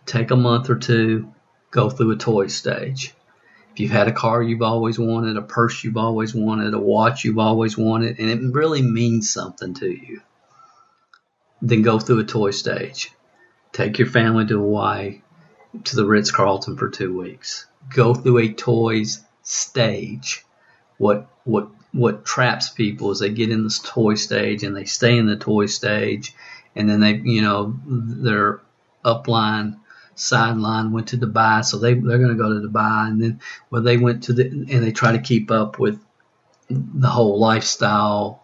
take a month or two, go through a toy stage. If you've had a car you've always wanted, a purse you've always wanted, a watch you've always wanted, and it really means something to you, then go through a toy stage. Take your family to Hawaii, to the Ritz Carlton for two weeks. Go through a toys stage. What what what traps people is they get in this toy stage and they stay in the toy stage, and then they you know their upline sideline went to Dubai, so they they're going to go to Dubai, and then well they went to the and they try to keep up with the whole lifestyle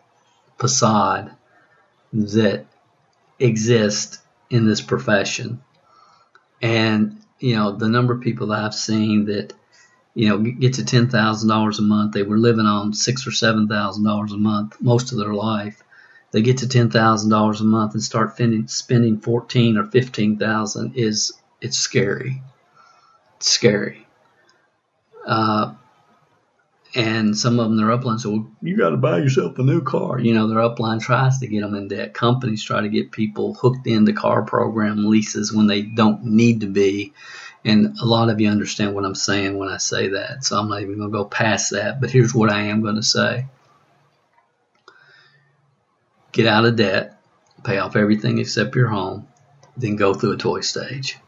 facade that exists in this profession. And you know, the number of people that I've seen that, you know, get to ten thousand dollars a month, they were living on six or seven thousand dollars a month most of their life. They get to ten thousand dollars a month and start spending, spending fourteen or fifteen thousand is it's scary. It's scary. Uh, and some of them, their upline say, well, you got to buy yourself a new car. You know, their upline tries to get them in debt. Companies try to get people hooked into car program leases when they don't need to be. And a lot of you understand what I'm saying when I say that. So I'm not even going to go past that. But here's what I am going to say get out of debt, pay off everything except your home, then go through a toy stage.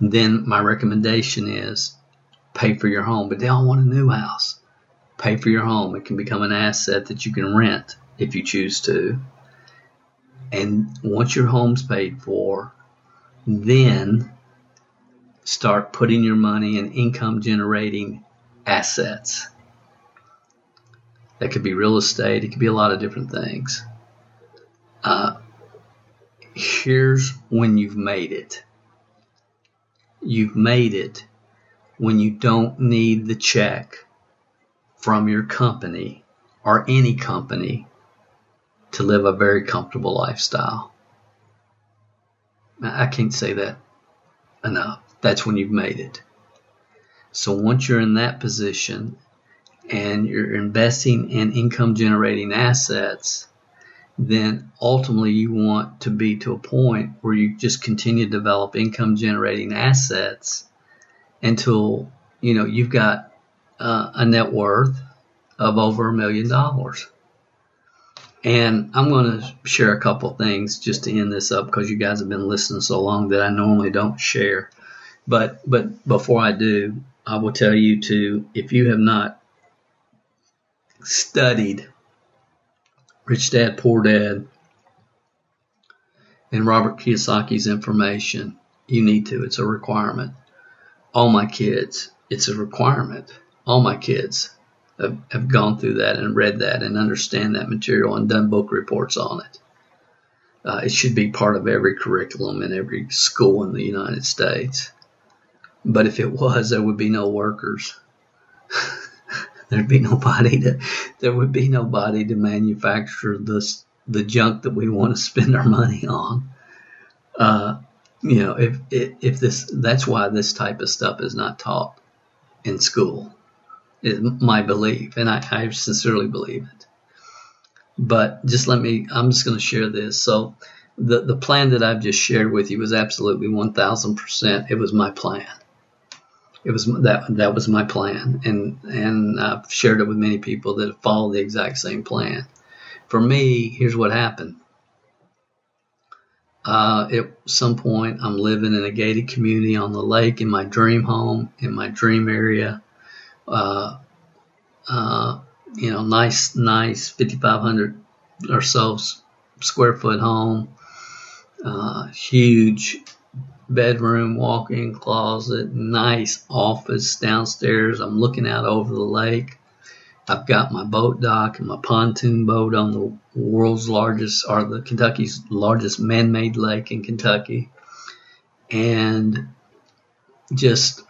Then my recommendation is pay for your home, but they all want a new house pay for your home. It can become an asset that you can rent if you choose to. And once your home's paid for, then start putting your money in income generating assets. That could be real estate, it could be a lot of different things. Uh, here's when you've made it. You've made it when you don't need the check from your company or any company to live a very comfortable lifestyle. I can't say that enough. That's when you've made it. So once you're in that position and you're investing in income generating assets, then ultimately you want to be to a point where you just continue to develop income generating assets until you know you've got uh, a net worth of over a million dollars. And I'm going to share a couple things just to end this up because you guys have been listening so long that I normally don't share. But but before I do, I will tell you to if you have not studied Rich Dad Poor Dad and Robert Kiyosaki's information, you need to. It's a requirement. All my kids, it's a requirement. All my kids have, have gone through that and read that and understand that material and done book reports on it. Uh, it should be part of every curriculum in every school in the United States. But if it was, there would be no workers. [laughs] There'd be nobody to, there would be nobody to manufacture this, the junk that we want to spend our money on. Uh, you know, if, if, if this, that's why this type of stuff is not taught in school. Is my belief, and I, I sincerely believe it. But just let me, I'm just going to share this. So, the, the plan that I've just shared with you was absolutely 1000%. It was my plan it was that that was my plan, and and I've shared it with many people that have followed the exact same plan. For me, here's what happened. Uh, at some point, I'm living in a gated community on the lake in my dream home, in my dream area. Uh, uh, you know, nice, nice 5,500 or so square foot home. Uh, huge bedroom, walk-in closet, nice office downstairs. I'm looking out over the lake. I've got my boat dock and my pontoon boat on the world's largest, or the Kentucky's largest man-made lake in Kentucky, and just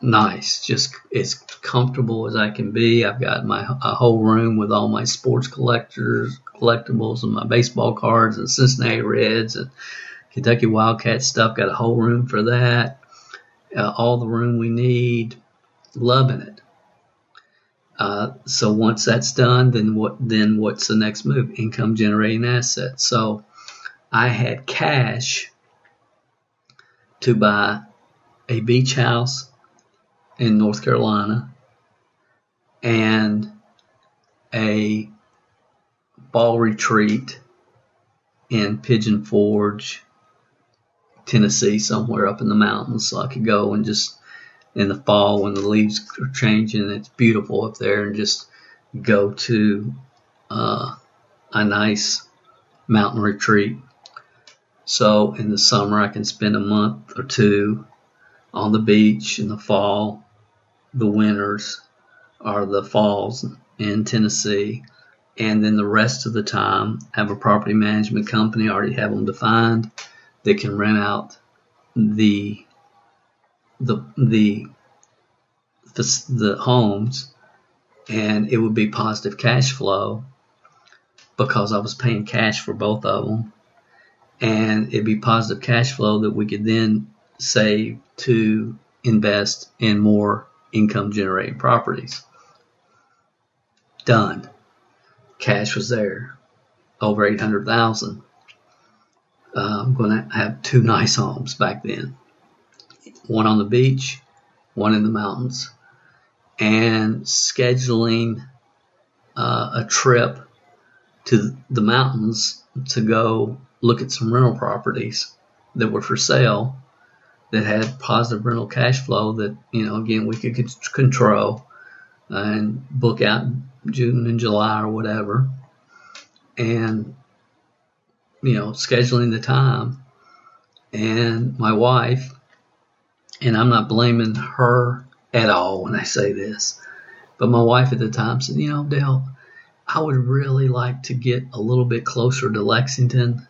nice, just as comfortable as I can be. I've got my a whole room with all my sports collectors, collectibles, and my baseball cards and Cincinnati Reds and Kentucky Wildcat stuff. Got a whole room for that. Uh, all the room we need. Loving it. Uh, so once that's done, then what? Then what's the next move? Income generating assets. So I had cash to buy a beach house in North Carolina and a ball retreat in Pigeon Forge Tennessee somewhere up in the mountains so I could go and just in the fall when the leaves are changing, it's beautiful up there and just go to uh, a nice mountain retreat. So in the summer, I can spend a month or two on the beach in the fall, the winters are the falls in Tennessee. And then the rest of the time, have a property management company, already have them defined they can rent out the the the the, the homes and it would be positive cash flow because I was paying cash for both of them and it'd be positive cash flow that we could then save to invest in more income generating properties. Done. Cash was there. Over 800,000 uh, I'm going to have two nice homes back then one on the beach, one in the mountains, and scheduling uh, a trip to the mountains to go look at some rental properties that were for sale that had positive rental cash flow that, you know, again, we could control and book out June and July or whatever. And you know, scheduling the time. And my wife, and I'm not blaming her at all when I say this, but my wife at the time said, you know, Dale, I would really like to get a little bit closer to Lexington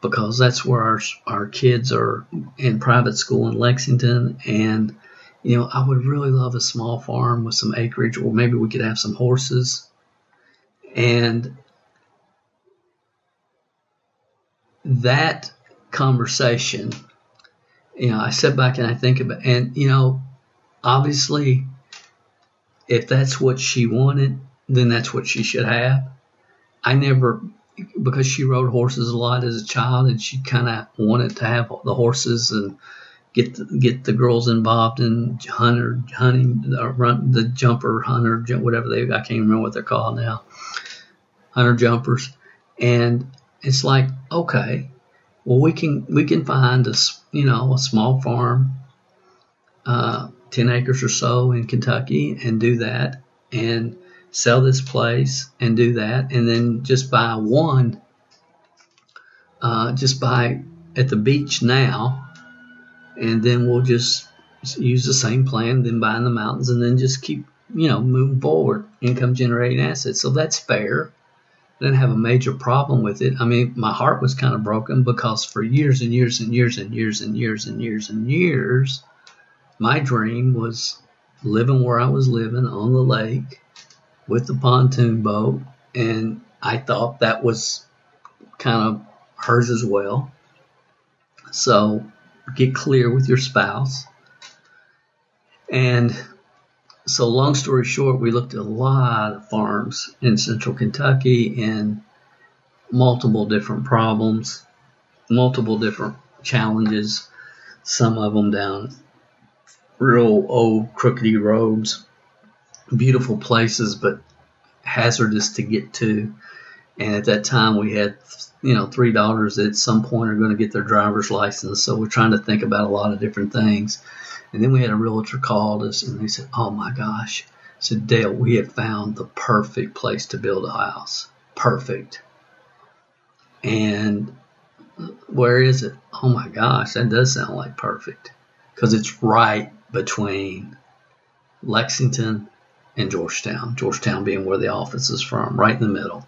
because that's where our our kids are in private school in Lexington and you know I would really love a small farm with some acreage or maybe we could have some horses and that conversation, you know, I sit back and I think about, and you know, obviously, if that's what she wanted, then that's what she should have. I never, because she rode horses a lot as a child, and she kind of wanted to have the horses and get the, get the girls involved in hunter hunting, run the jumper hunter, whatever they I can't remember what they're called now, hunter jumpers, and it's like okay, well we can we can find a you know a small farm, uh, ten acres or so in Kentucky, and do that and sell this place and do that, and then just buy one, uh, just buy at the beach now and then we'll just use the same plan, then buy in the mountains, and then just keep, you know, moving forward, income generating assets. So that's fair. Didn't have a major problem with it. I mean, my heart was kind of broken because for years and years and years and years and years and years and years, my dream was living where I was living on the lake with the pontoon boat, and I thought that was kind of hers as well. So get clear with your spouse. And so, long story short, we looked at a lot of farms in central Kentucky and multiple different problems, multiple different challenges, some of them down real old crookedy roads, beautiful places, but hazardous to get to. And at that time, we had you know, three daughters that at some point are going to get their driver's license. So we're trying to think about a lot of different things. And then we had a realtor call us and they said, Oh my gosh. Said, Dale, we have found the perfect place to build a house. Perfect. And where is it? Oh my gosh, that does sound like perfect. Because it's right between Lexington and Georgetown. Georgetown being where the office is from, right in the middle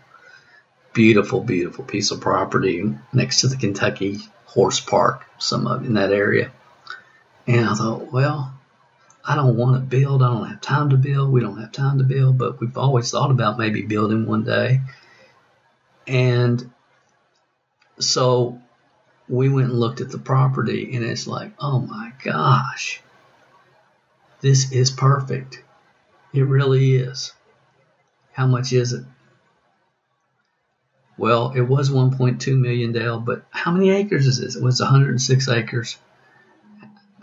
beautiful, beautiful piece of property next to the Kentucky Horse Park, some of in that area. And I thought, well, I don't want to build. I don't have time to build. We don't have time to build, but we've always thought about maybe building one day. And so we went and looked at the property, and it's like, oh my gosh, this is perfect. It really is. How much is it? Well, it was 1.2 million, Dale, but how many acres is this? It was 106 acres.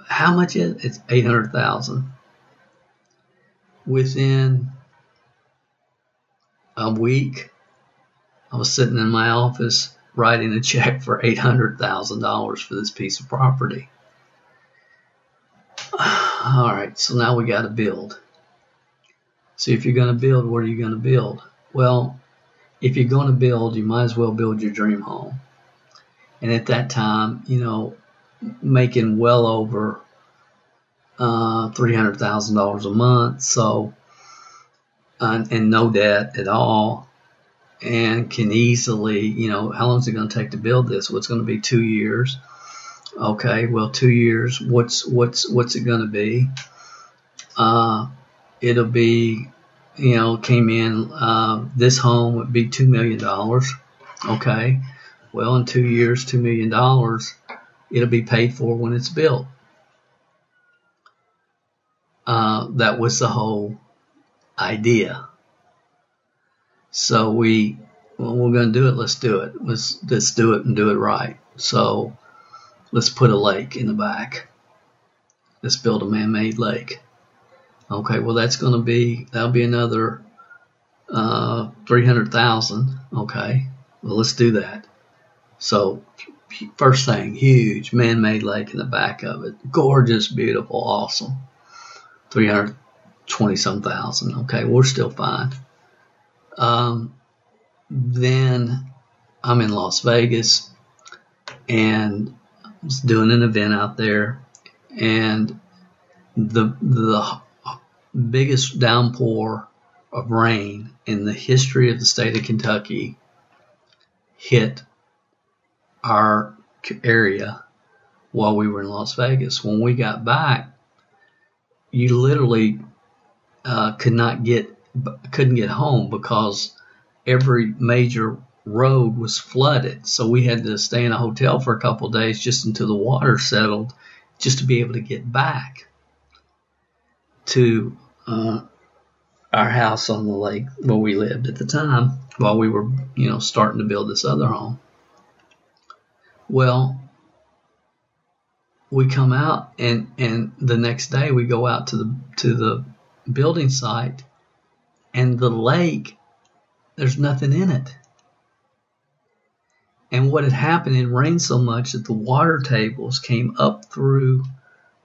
How much is it? It's 800,000. Within a week, I was sitting in my office writing a check for $800,000 for this piece of property. [sighs] All right, so now we got to build. See, if you're going to build, what are you going to build? Well, if you're going to build, you might as well build your dream home. And at that time, you know, making well over uh, $300,000 a month, so, uh, and no debt at all, and can easily, you know, how long is it going to take to build this? Well, it's going to be two years. Okay, well, two years. What's what's what's it going to be? Uh, it'll be you know, came in, uh, this home would be $2 million. Okay. Well, in two years, $2 million, it'll be paid for when it's built. Uh, that was the whole idea. So we, well, we're going to do it. Let's do it. Let's, let's do it and do it right. So let's put a lake in the back. Let's build a man-made lake. Okay, well that's going to be that'll be another uh, three hundred thousand. Okay, well let's do that. So first thing, huge man-made lake in the back of it, gorgeous, beautiful, awesome. Three hundred twenty some thousand. Okay, we're still fine. Um, then I'm in Las Vegas and I was doing an event out there, and the the biggest downpour of rain in the history of the state of Kentucky hit our area while we were in Las Vegas. When we got back, you literally uh, could not get couldn't get home because every major road was flooded. So we had to stay in a hotel for a couple days just until the water settled, just to be able to get back to uh, our house on the lake where we lived at the time while we were, you know, starting to build this other home. Well, we come out and and the next day we go out to the to the building site and the lake there's nothing in it. And what had happened it rained so much that the water tables came up through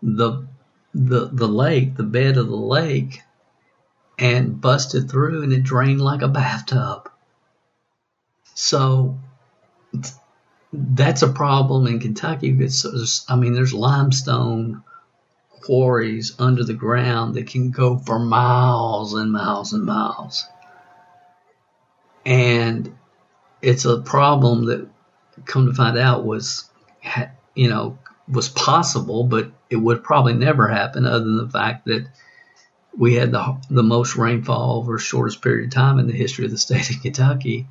the the the lake the bed of the lake and busted through and it drained like a bathtub. So that's a problem in Kentucky because I mean there's limestone quarries under the ground that can go for miles and miles and miles. And it's a problem that come to find out was you know was possible but it would probably never happen other than the fact that we had the the most rainfall over shortest period of time in the history of the state of Kentucky.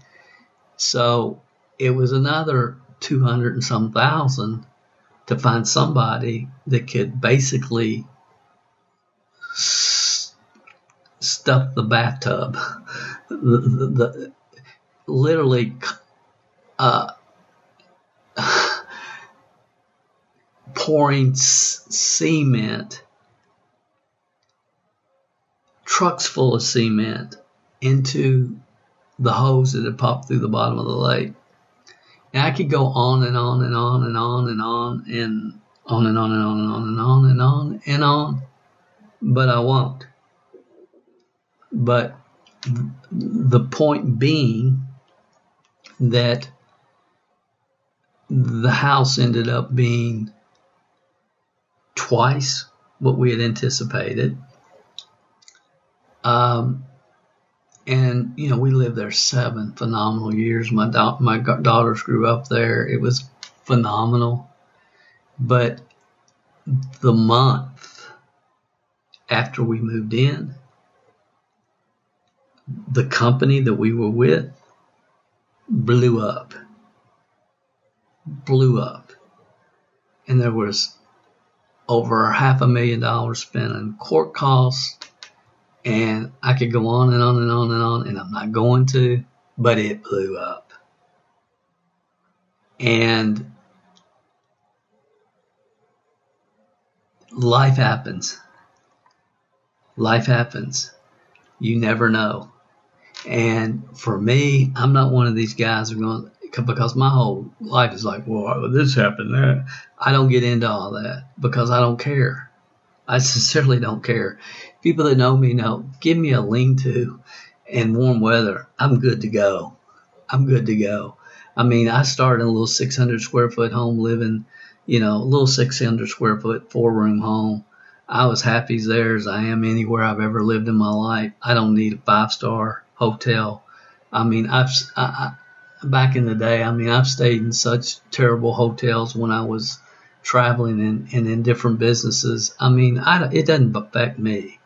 So it was another 200 and some thousand to find somebody that could basically s- stuff the bathtub. the, the, the, literally uh, pouring cement, trucks full of cement into the hose that had popped through the bottom of the lake. And I could go on and on and on and on and on and on and on and on and on and on and on and on, but I won't. But the point being that the house ended up being twice what we had anticipated. Um, and you know we lived there seven phenomenal years. My my daughters grew up there. It was phenomenal, but the month after we moved in, the company that we were with blew up, blew up, and there was over half a million dollars spent on court costs and I could go on and on and on and on, and I'm not going to, but it blew up. And life happens. Life happens. You never know. And for me, I'm not one of these guys who are going because my whole life is like, well, this happened, that. I don't get into all that because I don't care. I sincerely don't care people that know me know, give me a lean to and warm weather. I'm good to go. I'm good to go. I mean, I started in a little 600 square foot home living, you know, a little 600 square foot four room home. I was happy as there as I am anywhere I've ever lived in my life. I don't need a five star hotel. I mean, I've, I, I, back in the day, I mean, I've stayed in such terrible hotels when I was traveling and, and in different businesses. I mean, I, it doesn't affect me.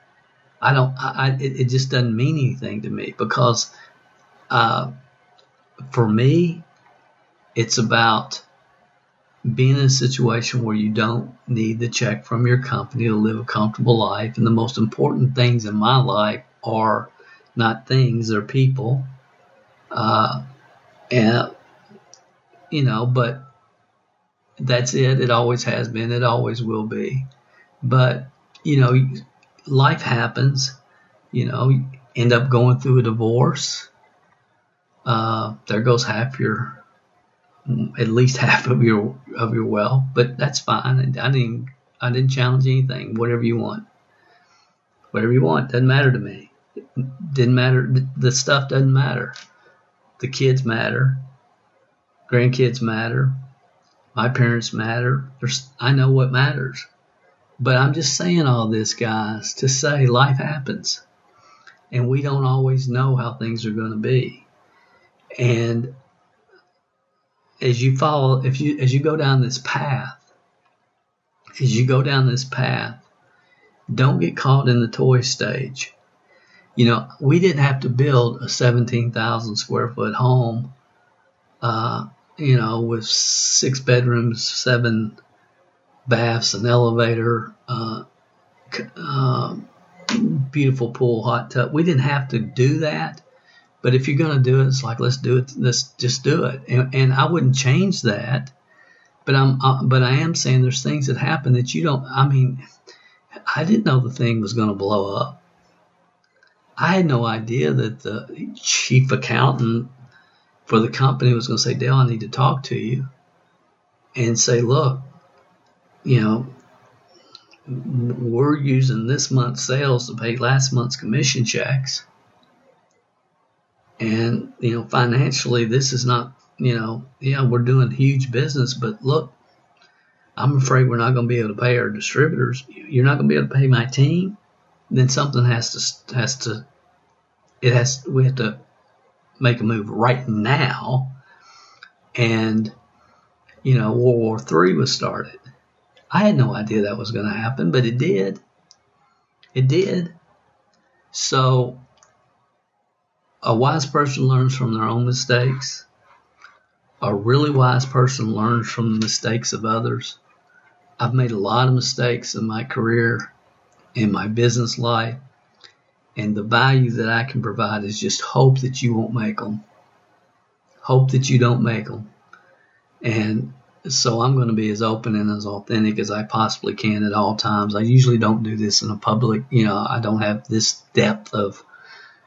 I don't. I, it, it just doesn't mean anything to me because, uh, for me, it's about being in a situation where you don't need the check from your company to live a comfortable life. And the most important things in my life are not things, they're people. Uh, and, you know, but that's it. It always has been. It always will be. But, you know, life happens. You know, you end up going through a divorce. Uh, there goes half your, at least half of your of your wealth, but that's fine. I didn't I didn't challenge anything. Whatever you want, whatever you want, doesn't matter to me. It didn't matter. The stuff doesn't matter. The kids matter. Grandkids matter. My parents matter. There's, I know what matters. But I'm just saying all this, guys, to say life happens. And we don't always know how things are going to be. And as you follow, if you as you go down this path, as you go down this path, don't get caught in the toy stage. You know, we didn't have to build a 17,000 square foot home uh, you know, with six bedrooms, seven baths, an elevator, uh, uh, beautiful pool, hot tub. We didn't have to do that, but if you're going to do it, it's like let's do it. Let's just do it. And, and I wouldn't change that. But I'm, uh, but I am saying there's things that happen that you don't. I mean, I didn't know the thing was going to blow up. I had no idea that the chief accountant for the company was going to say, Dale, I need to talk to you and say, look, you know, we're using this month's sales to pay last month's commission checks. And, you know, financially, this is not, you know, yeah, we're doing huge business, but look, I'm afraid we're not going to be able to pay our distributors. You're not going to be able to pay my team. Then something has to, has to, it has, we have to make a move right now. And, you know, World War III was started. I had no idea that was going to happen, but it did. It did. So, a wise person learns from their own mistakes. A really wise person learns from the mistakes of others. I've made a lot of mistakes in my career, in my business life, and the value that I can provide is just hope that you won't make them. Hope that you don't make them. And so I'm going to be as open and as authentic as I possibly can at all times. I usually don't do this in a public, you know, I don't have this depth of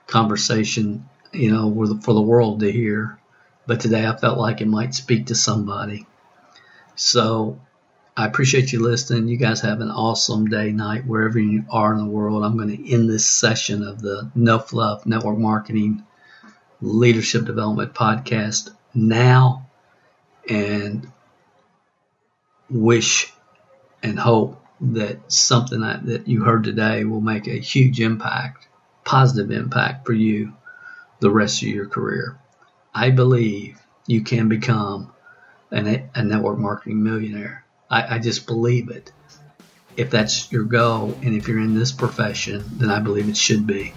conversation, you know, for the world to hear. But today I felt like it might speak to somebody. So I appreciate you listening. You guys have an awesome day, night, wherever you are in the world. I'm going to end this session of the No Fluff Network Marketing Leadership Development Podcast now and wish and hope that something that, that you heard today will make a huge impact, positive impact for you the rest of your career. I believe you can become an, a network marketing millionaire. I, I just believe it. If that's your goal, and if you're in this profession, then I believe it should be.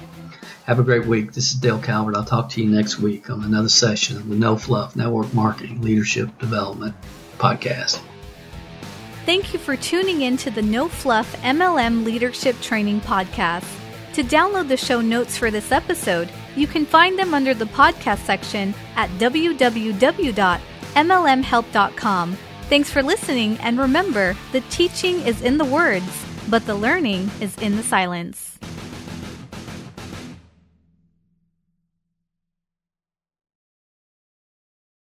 Have a great week. This is Dale Calvert. I'll talk to you next week on another session of the No Fluff Network Marketing Leadership Development Podcast. Thank you for tuning in to the No Fluff MLM Leadership Training Podcast. To download the show notes for this episode, you can find them under the podcast section at www.mlmhelp.com. Thanks for listening, and remember the teaching is in the words, but the learning is in the silence.